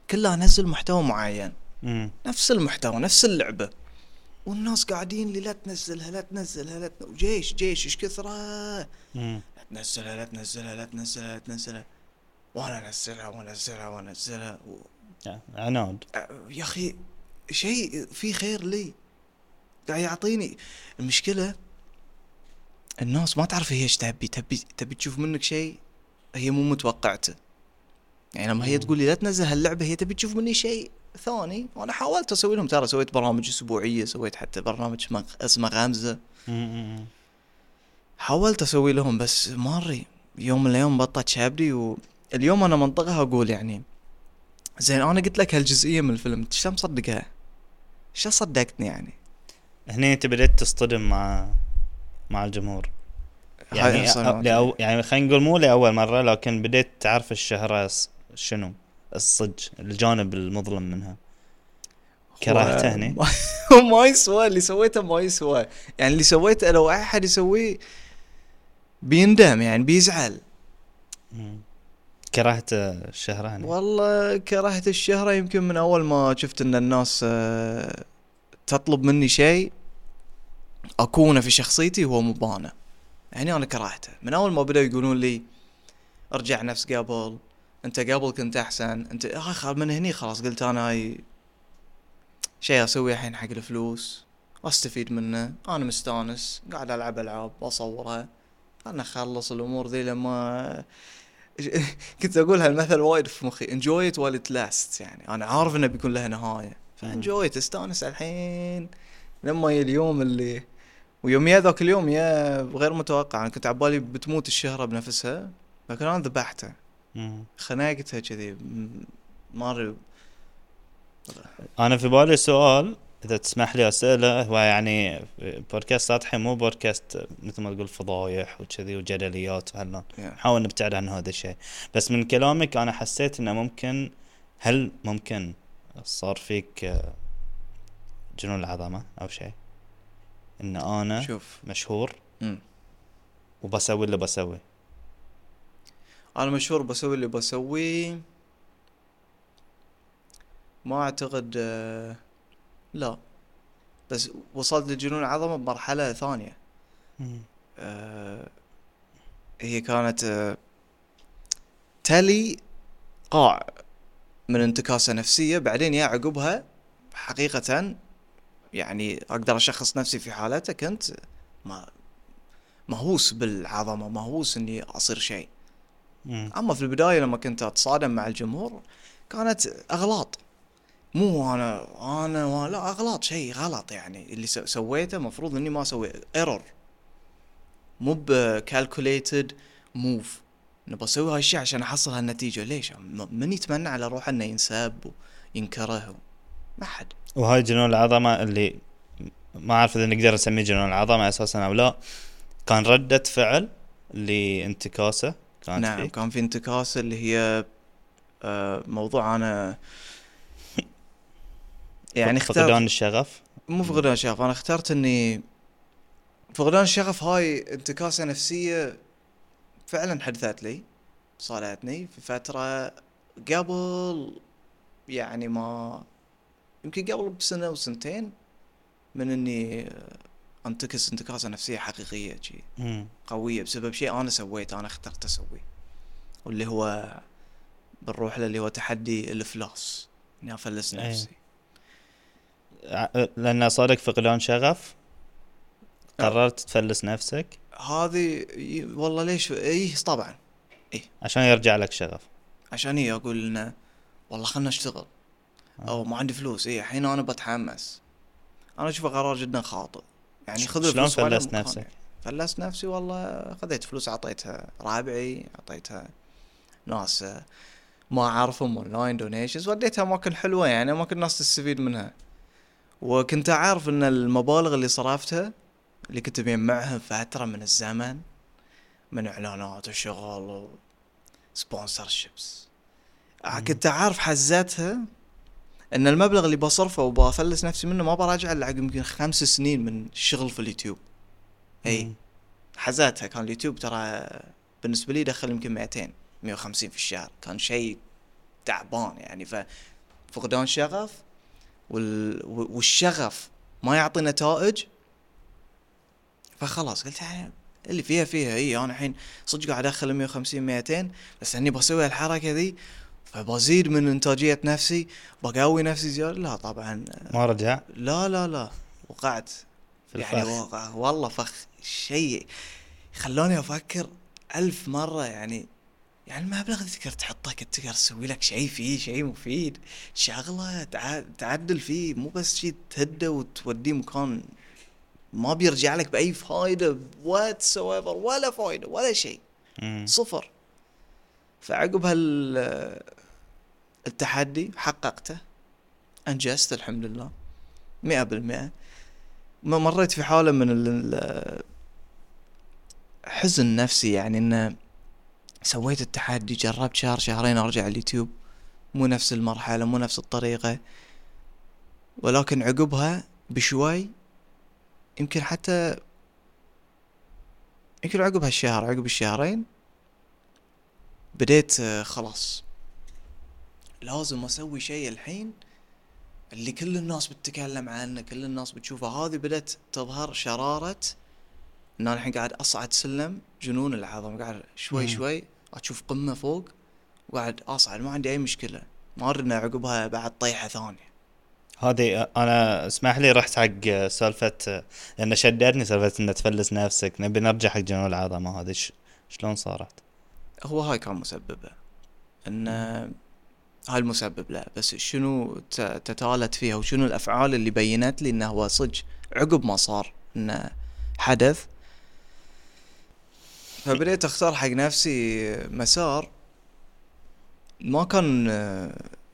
كله انزل محتوى معين. مم. نفس المحتوى نفس اللعبة. والناس قاعدين لي لا تنزلها لا تنزلها لا تن... جيش جيش إيش كثرة. لا تنزلها لا تنزلها لا تنزلها لا تنزلها. وأنا أنزلها وانزلها وانزلها و... عناد. يا أخي شيء في خير لي. قاعد يعطيني المشكلة الناس ما تعرف هي إيش تبي. تبي تبي تشوف منك شيء؟ هي مو متوقعته. يعني لما هي. تقول لي لا تنزل هاللعبة هي تبي تشوف مني شيء ثاني وأنا حاولت أسوي لهم ترى سويت برامج أسبوعية سويت حتى برنامج اسمه-. مم. حاولت أسوي لهم بس ما أدري يوم من الأيام بطت شابدي واليوم أنا منطقها أقول يعني زين أنا قلت لك هالجزئية من الفيلم انت شلون مصدقها؟ شو صدقتني يعني؟ هني أنت بديت تصطدم مع مع الجمهور يعني لأو يعني خلينا نقول مو لأول مرة لكن بديت تعرف الشهرة شنو؟ الصج الجانب المظلم منها. كرهته هني؟ <laughs> ما- يسوى اللي سويته ما يسوى. يعني اللي سويته لو أحد يسويه بيندم يعني بيزعل. كرهت الشهره هني؟ والله كرهت الشهرة. يمكن من أول ما شفت إن الناس آه، تطلب مني شيء أكونه في شخصيتي هو مبانة يعني أنا كرهته. من أول ما بدأوا يقولون لي أرجع نفس قبل. انت قبل كنت احسن انت آه خ- من هني خلاص قلت أنا هاي شيء أسويه الحين حق الفلوس واستفيد منه أنا مستانس قاعد ألعب ألعاب واصورها أنا اخلص الأمور ذي لما <laughs> كنت أقول هالمثل وايد في مخي enjoy it while lasts يعني أنا عارف إنه بيكون له نهاية فانجوي استانس الحين. لما يجي اليوم اللي ويوم يا ذاك اليوم يا غير متوقع أنا كنت عبالي بتموت الشهرة بنفسها لكن أنا ذبحته. مم. خنقتها كذي م- ما أدري. أنا في بالي سؤال إذا تسمح لي أسأله هو يعني بودكاست سطحي مو بودكاست مثل ما تقول فضايح وكذي وجدليات وهاللون نحاول نبتعد عن هذا الشيء. بس من كلامك أنا حسيت إنه ممكن هل ممكن صار فيك جنون العظمة أو شيء؟ إن أنا شوف. مشهور مم. وبسوي اللي بسوي. أنا مشهور بسوي اللي بسويه. ما أعتقد آه، لا. بس وصلت لجنون عظمة بمرحلة ثانية. آه، هي كانت آه، تلي قاع من انتكاسة نفسية. بعدين يا عقبها حقيقة يعني أقدر أشخص نفسي في حالته كنت ما مهووس بالعظمة مهووس إني أصير شيء. مم. أما في البداية لما كنت أتصادم مع الجمهور كانت أغلاط. مو أنا و- لا أغلاط شيء غلط يعني. اللي سو- سويته مفروض إني ما أسوي error مو ب calculated move انه بسوي هالشيء عشان أحصل هالنتيجة. ليش؟ من يتمنى على روحه إنه ينسب وينكره ما حد. وهاي جنون العظمة اللي ما أعرف إذا نقدر نسميه جنون العظمة أساسا أو لا. كان ردة فعل لانتكاسه. كانت نعم. فيك كان في انتكاسه اللي هي آه، موضوع أنا <laughs> يعني اخترت فقدان الشغف. مو فقدان شغف أنا اخترت إني فقدان الشغف هاي انتكاسة نفسية فعلا حدثت لي صارتني في فترة قبل يعني ما يمكن قبل بسنة وسنتين من إني أنتكس انتكاسة نفسية حقيقية شي. قوية بسبب شيء أنا سويته أنا اخترت أسويه. واللي هو بنروح له اللي هو تحدي الإفلاس إني أفلس إيه. نفسي. لأن صارك فقدان شغف؟ قررت تفلس نفسك؟ هذه والله ليش؟ إيه طبعا. عشان يرجع لك شغف. عشان هي أقول إنه والله خلنا نشتغل. أو ما عندي فلوس. إيه الحين أنا بتحمس. أنا اشوفه قرار جدا خاطئ. يعني خذ شلون فلست نفسك؟ فلست نفسي والله خذيت فلوس أعطيتها رابعي أعطيتها ناس آه، ما أعرفهم online donations وديتها أماكن حلوة يعني أماكن الناس تستفيد منها. وكنت أعرف إن المبالغ اللي صرفتها اللي كنت مجمعها فترة من الزمن من إعلانات وشغل و sponsorships كنت أعرف حزتها إن المبلغ اللي بصرفه وبفلس نفسي منه ما براجع إلا عقب يمكن خمس سنين من الشغل في اليوتيوب. إي. مم. حزتها كان اليوتيوب ترى بالنسبة لي دخل يمكن 200 150 في الشهر. كان شيء تعبان يعني. ف فقدان شغف وال... والشغف ما يعطي نتائج فخلاص قلت اللي فيها فيها. إي أنا الحين صدق قاعد أدخل 150 200 بس إني بسوي الحركه ذي فبزيد من إنتاجية نفسي بقوي نفسي زيادة؟ لا طبعا. ما رجع؟ لا لا لا. وقعت. في يعني الفخ. وقع. والله فخ. شيء. خلوني أفكر ألف مرة يعني يعني المبلغ اللي تقدر تحطه كنت تقدر تسوي لك شيء فيه شيء مفيد. شغلة تع- تعدل فيه. مو بس شيء تهده وتوديه مكان ما بيرجع لك بأي فايدة whatsoever ولا فايدة ولا شيء. صفر. فعقب هال التحدي حققته؟ أنجزت الحمد لله مئة بالمئة. ما مريت في حالة من حزن نفسي يعني إنه سويت التحدي جربت شهر شهرين أرجع اليوتيوب. مو نفس المرحلة مو نفس الطريقة. ولكن عقبها بشوي يمكن حتى يمكن عقب هالشهر عقب الشهرين بديت آه، خلاص. لازم أسوي شيء الحين اللي كل الناس بتتكلم عنه كل الناس بتشوفه. هذه بدأت تظهر شرارة إن أنا الحين قاعد أصعد سلم جنون العظمة قاعد شوي. شوي أشوف قمة فوق وقاعد أصعد. ما عندي أي مشكلة. ما ادري عقبها بعد طيحة ثانية. هذه أنا اسمح لي رحت حق سالفة لأن شددني سالفة ان تفلس نفسك. نبي نرجع حق جنون العظمة هذه. شلون صارت؟ هو هاي كان مسببه. إن هاي المسبب له بس شنو تتالت فيها وشنو الأفعال اللي بينت لي إنه هو صدق عقب ما صار إنه حدث فبديت أختار حق نفسي مسار ما كان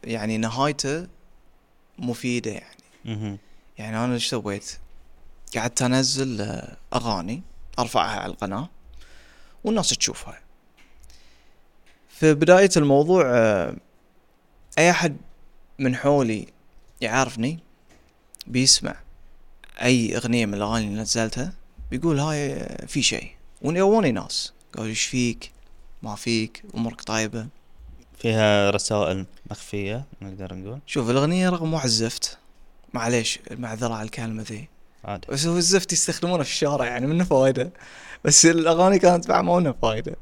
يعني نهايته مفيدة يعني. يعني أنا إيش سويت؟ قعدت أنزل أغاني أرفعها على القناة والناس تشوفها في بداية الموضوع أي أحد من حولي يعرفني بيسمع أي أغنية من الأغاني اللي نزلتها بيقول هاي في شيء ونيوني ناس. قالوا إيش فيك؟ ما فيك أمورك طيبة. فيها رسائل مخفية نقدر نقول. شوف الأغنية رغم واحد زفت معليش المعذرة على الكلمة ذي. عادي. بس هو الزفت يستخدمونه في الشارع يعني منه فايدة. بس الأغاني كانت بعد ما منها فايدة.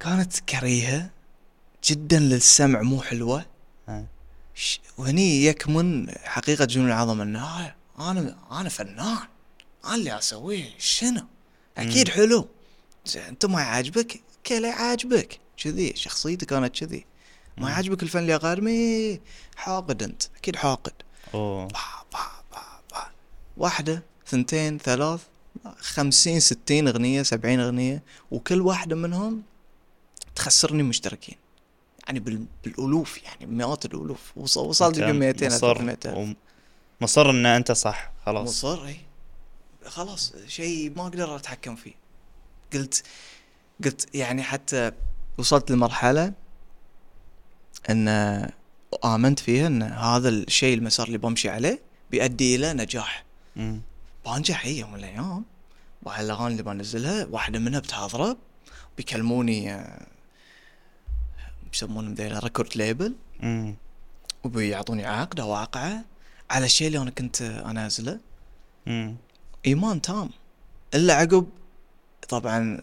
كانت كريهة. جدا للسمع مو حلوة. آه. ش- وهني يكمن حقيقة جنون العظمة إنه هاي أنا أنا فنان. أنا اللي أسويه. شنو؟ أكيد مم. حلو أنت ما يعجبك؟ كلا يعجبك. كذي شخصيتي كانت كذي. ما. يعجبك الفن اللي اغارمي حاقد أنت. أكيد حاقد. أوه. با با با با. واحدة ثنتين ثلاث خمسين ستين أغنية سبعين أغنية وكل واحدة منهم تخسرني مشتركين. يعني بال... بالألوف يعني مئات الألوف. وص- وصلت يمكن 200 مصر 300 ألف. وم- مصر إن أنت صح خلاص. مصر اي خلاص شيء ما أقدر أتحكم فيه. قلت قلت يعني حتى وصلت لمرحلة إن آمنت فيها إن هذا الشيء المسار اللي بمشي عليه بيؤدي إلى نجاح. مم. بنجح هي يوم من الأيام. الاغاني اللي بنزلها واحدة منها بتضرب بيكلموني آه، يسمونهم ذيلا record label. وبيعطوني عقد أو واقعه على الشيء اللي أنا كنت أنازله. إيمان تام إلا عقب طبعا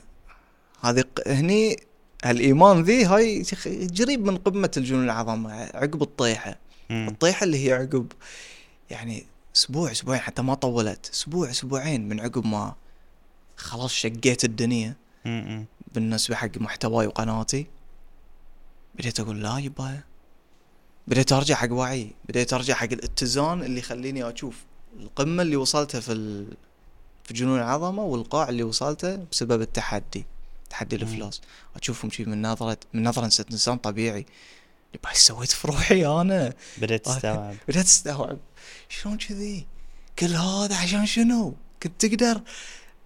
هذه هني الايمان ذي هاي قريب من قمة الجنون العظمه عقب الطيحة مم. الطيحة اللي هي عقب يعني أسبوع أسبوعين حتى ما طولت أسبوع أسبوعين من عقب ما خلاص شقيت الدنيا مم. بالنسبة حق محتواي وقناتي بديت أقول لا يبا. بديت أرجع حق وعي. بديت أرجع حق الاتزان اللي يخليني أشوف القمة اللي وصلتها في ال... في جنون العظمة والقاع اللي وصلته بسبب التحدي تحدي مم. الإفلاس. أشوفهم شي من نظرة من نظرة انسان طبيعي. يبا سويت في روحي أنا؟ بديت آه. تستوعب. <laughs> بدأت استوعب شلون كذي؟ كل هذا عشان شنو؟ كنت تقدر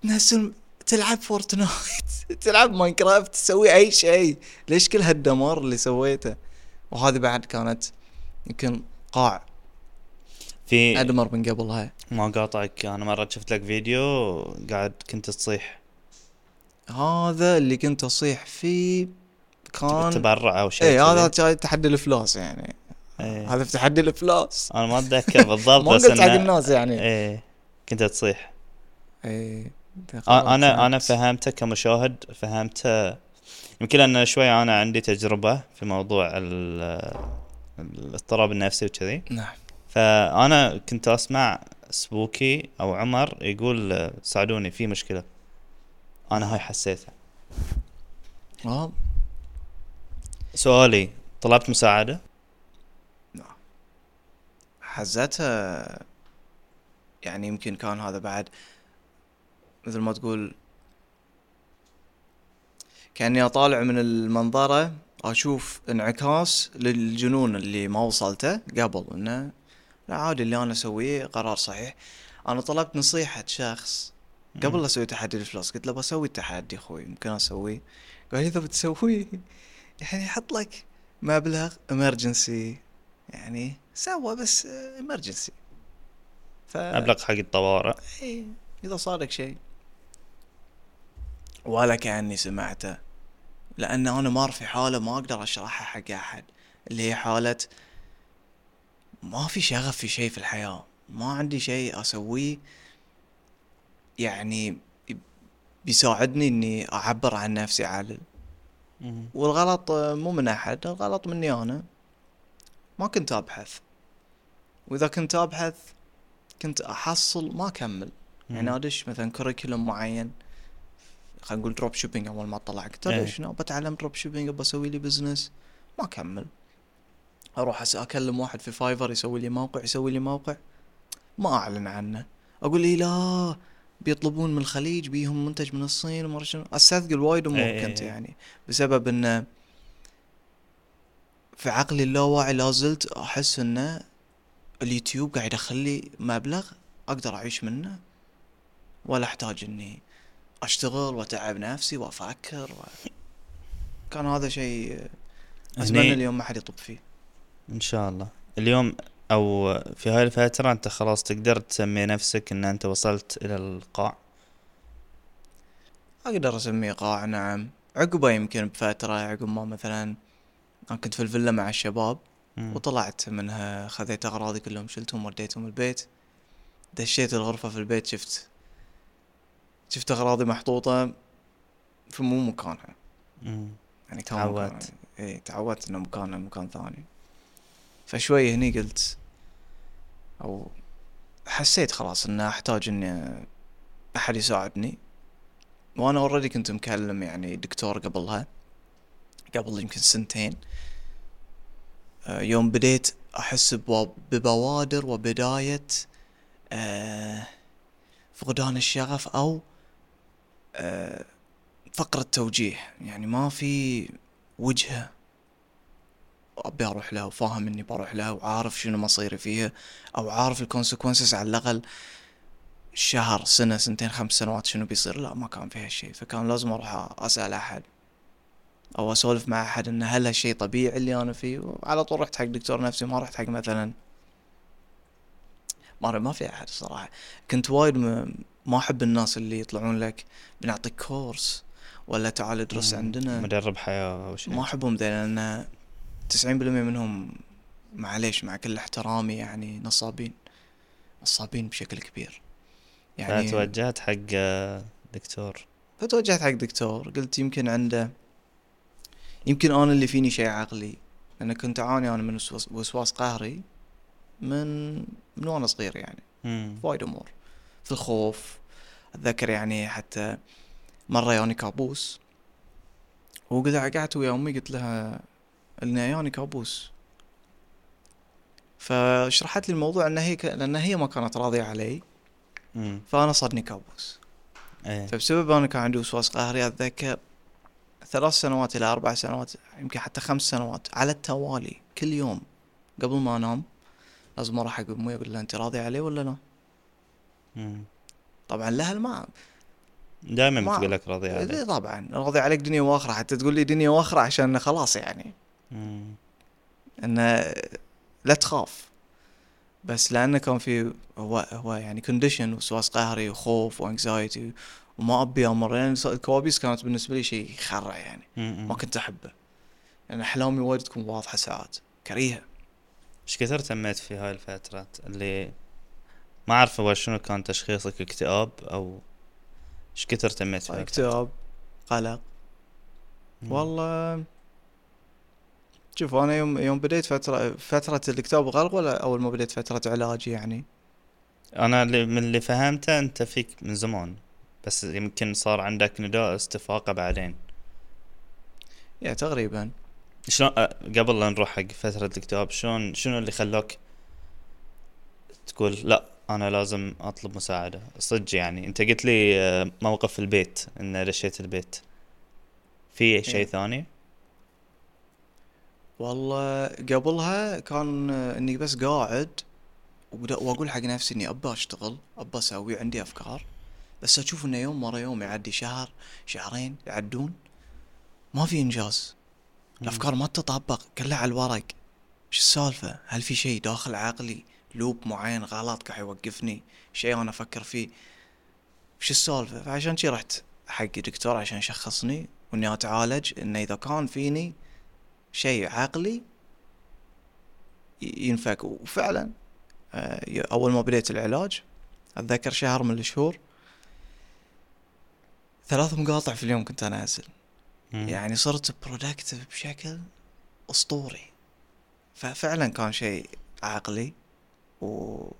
تنزل تلعب فورتنايت. <laughs> تلعب ماينكرافت تسوي أي شيء. ليش كل هالدمار اللي سويته؟ وهذه بعد كانت يمكن قاع. في أدمر من قبلها ما قاطعك أنا مرة شفت لك فيديو قاعد كنت تصيح. هذا اللي كنت أصيح فيه كان تبرع أو شيء اي هذا تحدي الإفلاس يعني. إيه. هذا في تحدي الإفلاس. أنا ما أتذكر بالضبط <laughs> ما بس قلت حق الناس يعني. إيه كنت تصيح. اي أنا أنا فهمته كمشاهد فهمته يمكن ان شوي أنا عندي تجربة في موضوع ال- الاضطراب النفسي وكذي. نعم. فأنا كنت أسمع سبوكي أو عمر يقول ساعدوني في مشكلة. أنا هاي حسيتها آه، سؤالي طلبت مساعدة؟ حزتها يعني يمكن كان هذا بعد مثل ما تقول كأني أطالع من المنظرة أشوف انعكاس للجنون اللي ما وصلته قبل إنه لا عادي اللي أنا أسويه قرار صحيح. أنا طلبت نصيحة شخص. قبل لا أسوي تحدي الفلوس قلت له بسوي التحدي أخوي ممكن أسويه قال إذا بتسويه <laughs> يعني حط لك مبلغ امرجنسي يعني سوى بس امرجنسي ف مبلغ حق الطوارئ. إيه، إذا صار لك شيء. ولا كأني سمعته. لأن أنا مار في حالة ما أقدر أشرحها حق أحد. اللي هي حالة ما في شغف في شيء في الحياة. ما عندي شيء أسويه يعني بيساعدني إني أعبر عن نفسي عدل مم. والغلط مو من أحد الغلط مني أنا. ما كنت أبحث. وإذا كنت أبحث كنت أحصل ما أكمل. يعني. أدش مثلا curriculum معين. خلينا نقول drop shipping أول ما طلع. إيه. ادش شنو؟ بتعلم drop shipping بسوي لي business ما اكمل أروح أكلم واحد في فايفر يسوي لي موقع يسوي لي موقع. ما أعلن عنه. أقول لي لا. بيطلبون من الخليج بيهم منتج من الصين وما شنو. أستثقل وايد امور إيه. كنت يعني. بسبب إنه في عقلي اللاواعي لازلت أحس إنه اليوتيوب قاعد يدخل لي مبلغ أقدر أعيش منه. ولا أحتاج إني أشتغل وأتعب نفسي وأفكر و... كان هذا شيء أتمنى اليوم ما حد يطب فيه. إن شاء الله. اليوم أو في هاي الفترة أنت خلاص تقدر تسمي نفسك إن أنت وصلت إلى القاع. أقدر اسميه قاع نعم. عقبه يمكن بفترة عقب ما مثلا أنا كنت في الفيلا مع الشباب مم. وطلعت منها خذيت أغراضي كلهم شلتهم وديتهم البيت. دشيت الغرفة في البيت شفت شفت أغراضي محطوطة في مو مكانها مم. يعني كان تعودت. اي تعودت إنه مكانها مكان ثاني فشوي هني قلت أو حسيت خلاص ان أحتاج إني أحد يساعدني وأنا اوريدي كنت مكلم يعني دكتور قبلها قبل يمكن سنتين آه، يوم بديت أحس بوا- ببوادر وبداية آه، فقدان الشغف أو آه، فقر التوجيه يعني ما في وجهة أبي أروح لها وفاهم إني بروح لها وعارف شنو مصيري فيها أو عارف ال consequences على الأقل شهر سنة سنتين خمس سنوات شنو بيصير؟ لا ما كان في هالشيء فكان لازم أروح أسأل أحد أو أسولف مع أحد إن هل هالشيء طبيعي اللي أنا فيه؟ وعلى طول رحت حق دكتور نفسي ما رحت حق مثلا. ما ما في أحد الصراحة كنت وايد م... ما أحب الناس اللي يطلعون لك بنعطيك course ولا تعال ادرس. عندنا. مدرب حياة أو شيء. ما أحبهم ذي لأن 90% منهم معليش مع كل احترامي يعني نصابين. نصابين بشكل كبير. يعني فتوجهت حق آه، دكتور؟ فتوجهت حق دكتور. قلت يمكن عنده يمكن أنا اللي فيني شيء عقلي. لأن كنت أعاني أنا من وسواس, قهري من من وأنا صغير يعني. وايد أمور. الخوف. أتذكر يعني حتى مرة ياني كابوس وقعدت قعدت ويا أمي قلت لها إن ياني كابوس. فشرحت لي الموضوع ان هي ك... لأن هي ما كانت راضية علي. مم. فأنا صادني كابوس. إيه. فبسبب أنا كان عندي وسواس قهري أتذكر ثلاث سنوات إلى أربع سنوات يمكن حتى خمس سنوات على التوالي كل يوم قبل ما أنام لازم أروح حق امي أقول لها انت راضية عليه ولا لا؟ مم. طبعا الاهل ما دائما ما- بتقول لك راضي إيه عليك. طبعا. راضي عليك دنيا وآخرة. حتى تقول لي دنيا وآخرة عشان خلاص يعني. مم. انه لا تخاف. بس لأنه كان في هو هو يعني condition وسواس قهري وخوف و anxiety وما أبي أمر. لأن الكوابيس كانت بالنسبة لي شيء يخرع يعني. مم. ما كنت أحبه. لأن أحلامي وايد تكون واضحة ساعات. كريهة. إيش كثر تميت في هاي الفترات اللي ما أعرف هو شنو كان تشخيصك اكتئاب أو إيش كثر تميت في هاي اكتئاب قلق. والله شوف أنا يوم يوم بديت فترة فترة الاكتئاب والقلق ولا أول ما بديت فترة علاجي يعني؟ أنا اللي من اللي فهمته أنت فيك من زمان بس يمكن صار عندك نداء استفاقة بعدين. يا تقريبا. شلون قبل لا نروح حق فترة الاكتئاب شلون شنو اللي خلاك تقول لا أنا لازم أطلب مساعدة. صدق يعني. أنت قلت لي أه، موقف البيت ان دشيت البيت. في شيء إيه. ثاني؟ والله قبلها كان إني بس قاعد وأقول حق نفسي إني أبى أشتغل أبى أسوي عندي أفكار. بس أشوف إنه يوم ورا يوم يعدي شهر شهرين يعدون ما في إنجاز. الأفكار ما تطبق كلها على الورق. إيش السالفة؟ هل في شيء داخل عقلي؟ لوب معين غلط قاعد يوقفني شيء أنا أفكر فيه. إيش السالفة؟ فعشان شي رحت حق دكتور عشان يشخصني وإني أتعالج إنه إذا كان فيني شيء عقلي ينفك. وفعلا آه، أول ما بديت العلاج أتذكر شهر من الشهور ثلاث مقاطع في اليوم كنت أنزل. مم. يعني صرت برودكتيف بشكل أسطوري. ففعلا كان شيء عقلي. و...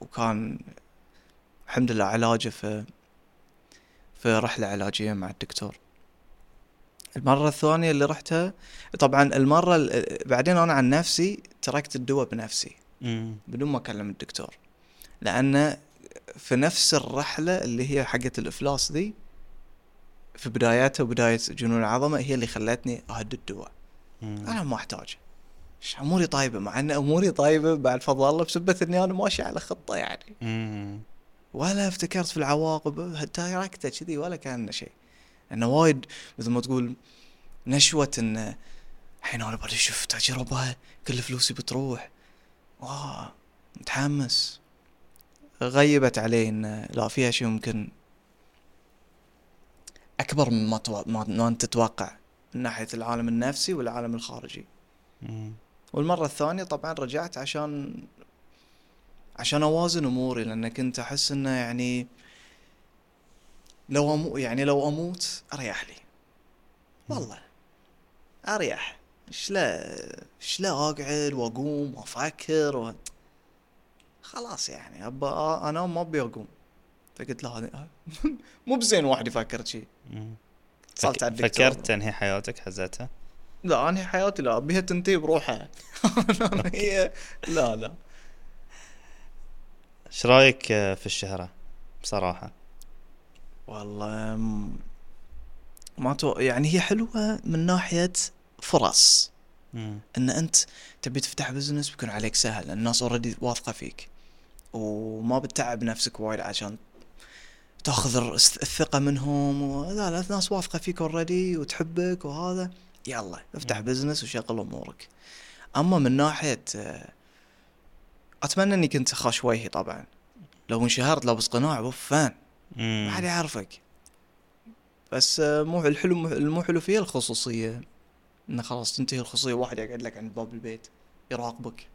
وكان الحمد لله علاجه في في رحلة علاجية مع الدكتور. المرة الثانية اللي رحتها طبعا المرة ال- بعدين أنا عن نفسي تركت الدواء بنفسي. مم. بدون ما أكلم الدكتور. لأن في نفس الرحلة اللي هي حقت الإفلاس ذي في بداياتها وبداية جنون العظمة هي اللي خلتني أهد الدواء. أنا ما أحتاج إيش أموري طيبة مع أن أموري طيبة بعد فضل الله بسبة إني أنا ماشي على خطة يعني. مم. ولا افتكرت في العواقب تركته كذي ولا كأن شيء. إنه وايد مثل ما تقول نشوة انه الحين أنا بدي أشوف تجربة كل فلوسي بتروح. واه متحمس. غيبت علي انه لا فيها شيء ممكن أكبر مما تو... ما ما أنت تتوقع من ناحية العالم النفسي والعالم الخارجي. مم. والمرة الثانية طبعا رجعت عشان عشان أوازن أموري لأن كنت أحس إنه يعني لو أمو يعني لو أموت أريح لي. والله. أريح. إيش لا إيش لا أقعد وأقوم وأفكر و... خلاص يعني ابى انام ما أبي أقوم. فقلت له هذا <laughs> مو بزين واحد يفكر شي. مم. اتصلت فك... فكرت تنهي حياتك حزتها؟ لا انهي حياتي لا ابيها تنتهي بروحها. <laughs> هي لا لا. إيش رأيك في الشهرة؟ بصراحة. والله ما تو... يعني هي حلوة من ناحية فرص. مم. إن أنت تبي تفتح business بيكون عليك سهل. الناس already واثقة فيك. وما بتتعب نفسك وايد عشان تاخذ الثقة منهم. و... لا لا الناس واثقة فيك already وتحبك وهذا. يلا افتح. business وشغل أمورك. أما من ناحية آه، أتمنى إني كنت خاش وجهي طبعا. لو انشهرت لابس قناع اوف فان. مم. ما حد يعرفك. بس آه، مو الحلو المو حلو فيها الخصوصية. انه خلاص تنتهي الخصوصية واحد يقعد لك عند باب البيت يراقبك.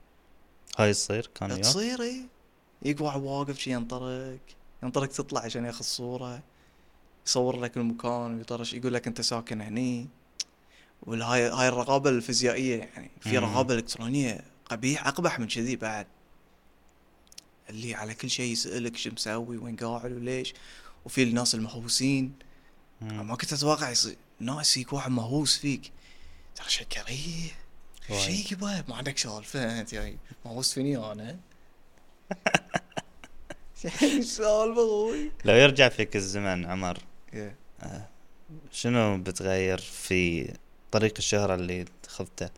هاي تصير؟ كان تصير إي. يقوى واقف شي ينطرك. ينطرك تطلع عشان ياخذ صورة. يصور لك المكان ويطرش يقول لك أنت ساكن هني. والهاي هاي الرقابة الفيزيائية يعني في مم. رقابة إلكترونية قبيح أقبح من كذي بعد. اللي على كل شيء يسألك شو مسوي وين قاعد وليش؟ وفي الناس المهووسين. ما كنت أتوقع يصير ناس يجيك واحد مهووس فيك. ترى شيء كريه. شيء يبا ما عندك سالفة. أنت يعني مهووس فيني أنا؟ <laughs> سالفة أخوي لو يرجع فيك الزمن عمر إيه. آه، شنو بتغير في طريق الشهرة اللي خذته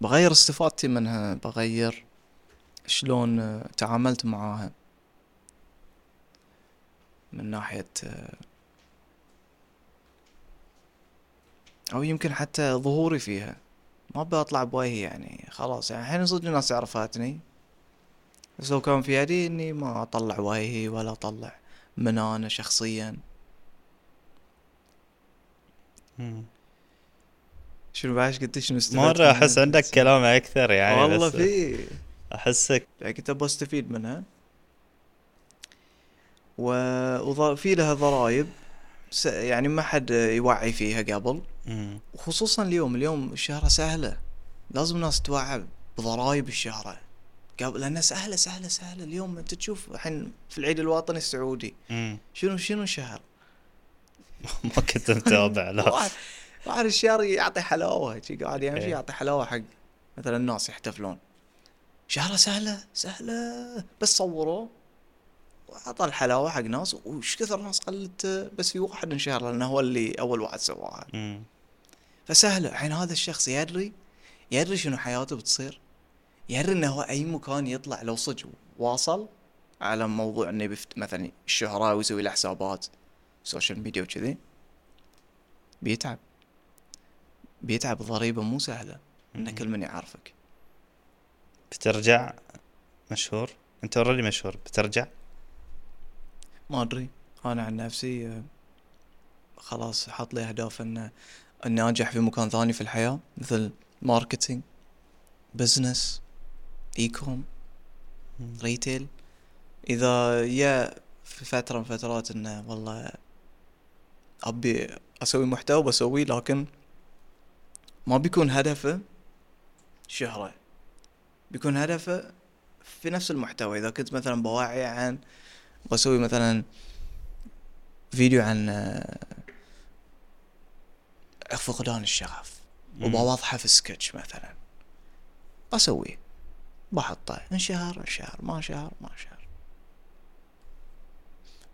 بغير استفادتي منها بغير شلون تعاملت معاها. من ناحية أو يمكن حتى ظهوري فيها. ما بطلع بوجهي يعني خلاص. يعني الحين صدق الناس عرفتني بس لو كان في يدي إني ما أطلع وجهي ولا أطلع من أنا شخصيا. شنو بعد قلت شنو استفدت منها؟ أحس عندك كلام أكثر يعني والله في. أحسك. يعني كنت أبغى أستفيد منها. و... وفي لها ضرائب. س... يعني ما حد يوعي فيها قبل. وخصوصا اليوم. اليوم الشهرة سهلة. لازم الناس توعى بضرائب الشهرة. قبل لأنها سهلة سهلة سهلة. اليوم أنت تشوف الحين في العيد الوطني السعودي. مم. شنو شنو شهر؟ <laughs> ما كنت متابع لا. واحد الشهر يعطي حلاوة شي قاعد يمشي إيه. يعطي حلاوة حق مثلا الناس يحتفلون. شهرة سهلة سهلة. بس صوروا وعطى الحلاوة حق ناس. وش كثر ناس قلت بس في واحد انشهر لأنه هو اللي أول واحد سواها. مم. فسهلة. الحين هذا الشخص يدري يدري شنو حياته بتصير. يدري إنه هو أي مكان يطلع لو صدق واصل على موضوع إنه بيفت مثلا الشهرة ويسوي له حسابات social media وكذي. بيتعب. بيتعب ضريبة مو سهلة. ان. كل من يعرفك. بترجع مشهور؟ أنت already مشهور بترجع؟ ما أدري. أنا عن نفسي آه، خلاص حاط لي أهداف إن إني أنجح في مكان ثاني في الحياة مثل marketing business e-com. retail إذا يا في فترة من فترات انه والله أبي أسوي محتوى بسويه لكن ما بيكون هدفه شهرة. بيكون هدفه في نفس المحتوى. إذا كنت مثلا بوعي عن بسوي مثلا فيديو عن آه، فقدان الشغف. وبوضحه في سكتش مثلا. بسويه بحطه. انشهر انشهر ما شهر ما شهر.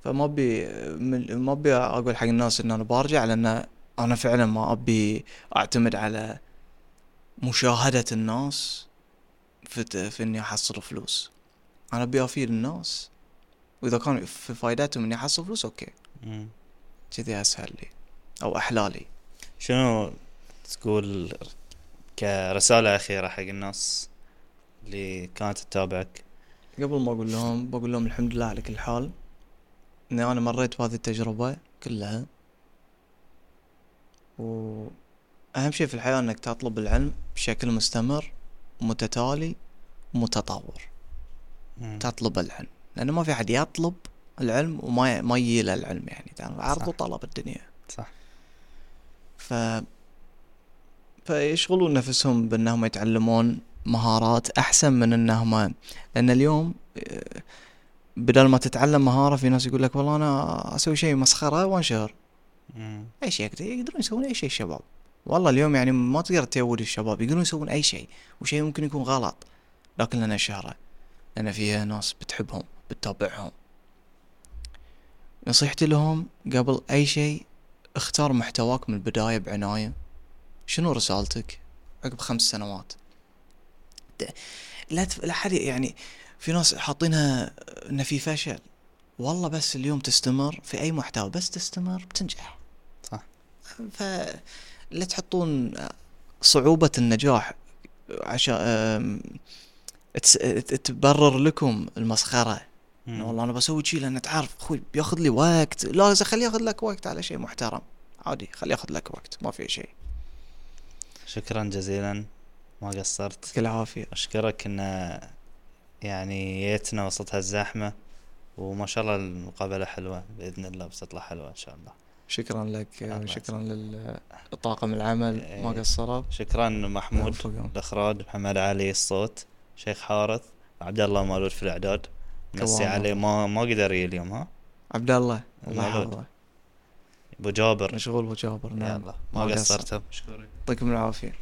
فما ابي من- ما ابي أقول حق الناس إن أنا برجع لأن أنا فعلا ما أبي أعتمد على مشاهدة الناس في, في إني أحصل فلوس. أنا أبي أفيد الناس. وإذا كان في فايدتهم إني أحصل فلوس أوكي. كذي أسهل لي أو أحلى لي. شنو تقول كرسالة أخيرة حق الناس اللي كانت تتابعك؟ قبل ما أقول لهم بقول لهم الحمد لله على كل حال. إني أنا مريت بهذه التجربة كلها. واهم شيء في الحياة إنك تطلب العلم بشكل مستمر ومتتالي ومتطور مم. تطلب العلم لأنه ما في أحد يطلب العلم وما ما يجي له العلم يعني تعرف عرض صح. وطلب الدنيا صح ف فيشغلون نفسهم بأنهم يتعلمون مهارات أحسن من أنهم لأن اليوم آه، بدل ما تتعلم مهارة في ناس يقول لك والله أنا أسوي شيء مسخرة وانشهر. أي شيء يقدر يقدرون يسوون أي شيء الشباب والله اليوم يعني ما تقدر تيود الشباب يقدرون يسوون أي شيء وشيء ممكن يكون غلط. لكن لنا شهرة لأن فيها ناس بتحبهم بتتابعهم. نصيحتي لهم قبل أي شيء اختار محتواك من البداية بعناية. شنو رسالتك؟ عقب خمس سنوات. لا تف... لا حد يعني في ناس حاطينها انه في فشل والله بس اليوم تستمر في أي محتوى بس تستمر بتنجح. صح. ف لا تحطون صعوبة النجاح عشان تبرر لكم المسخرة. إنه والله أنا بسوي شيء لأن تعرف أخوي بياخذ لي وقت. لا خليه ياخذ لك وقت على شيء محترم. عادي خليه ياخذ لك وقت ما في شيء. شكرا جزيلا. ما قصرت. يعطيك العافية. أشكرك إن يعني جيتنا وسط هالزحمة وما شاء الله المقابلة حلوة. بإذن الله بتطلع حلوة إن شاء الله. شكرا لك شكرا للطاقم العمل ما إيه. قصروا شكرا محمود الاخراج محمد علي الصوت شيخ حارث عبد الله مالود في الإعداد. مسي عليه ما ما قدر يجي اليوم ها؟ عبد الله. الله يحفظه أبو جابر. مشغول أبو جابر نعم. يلا ما قصرتم مشكورين يعطيكم العافية.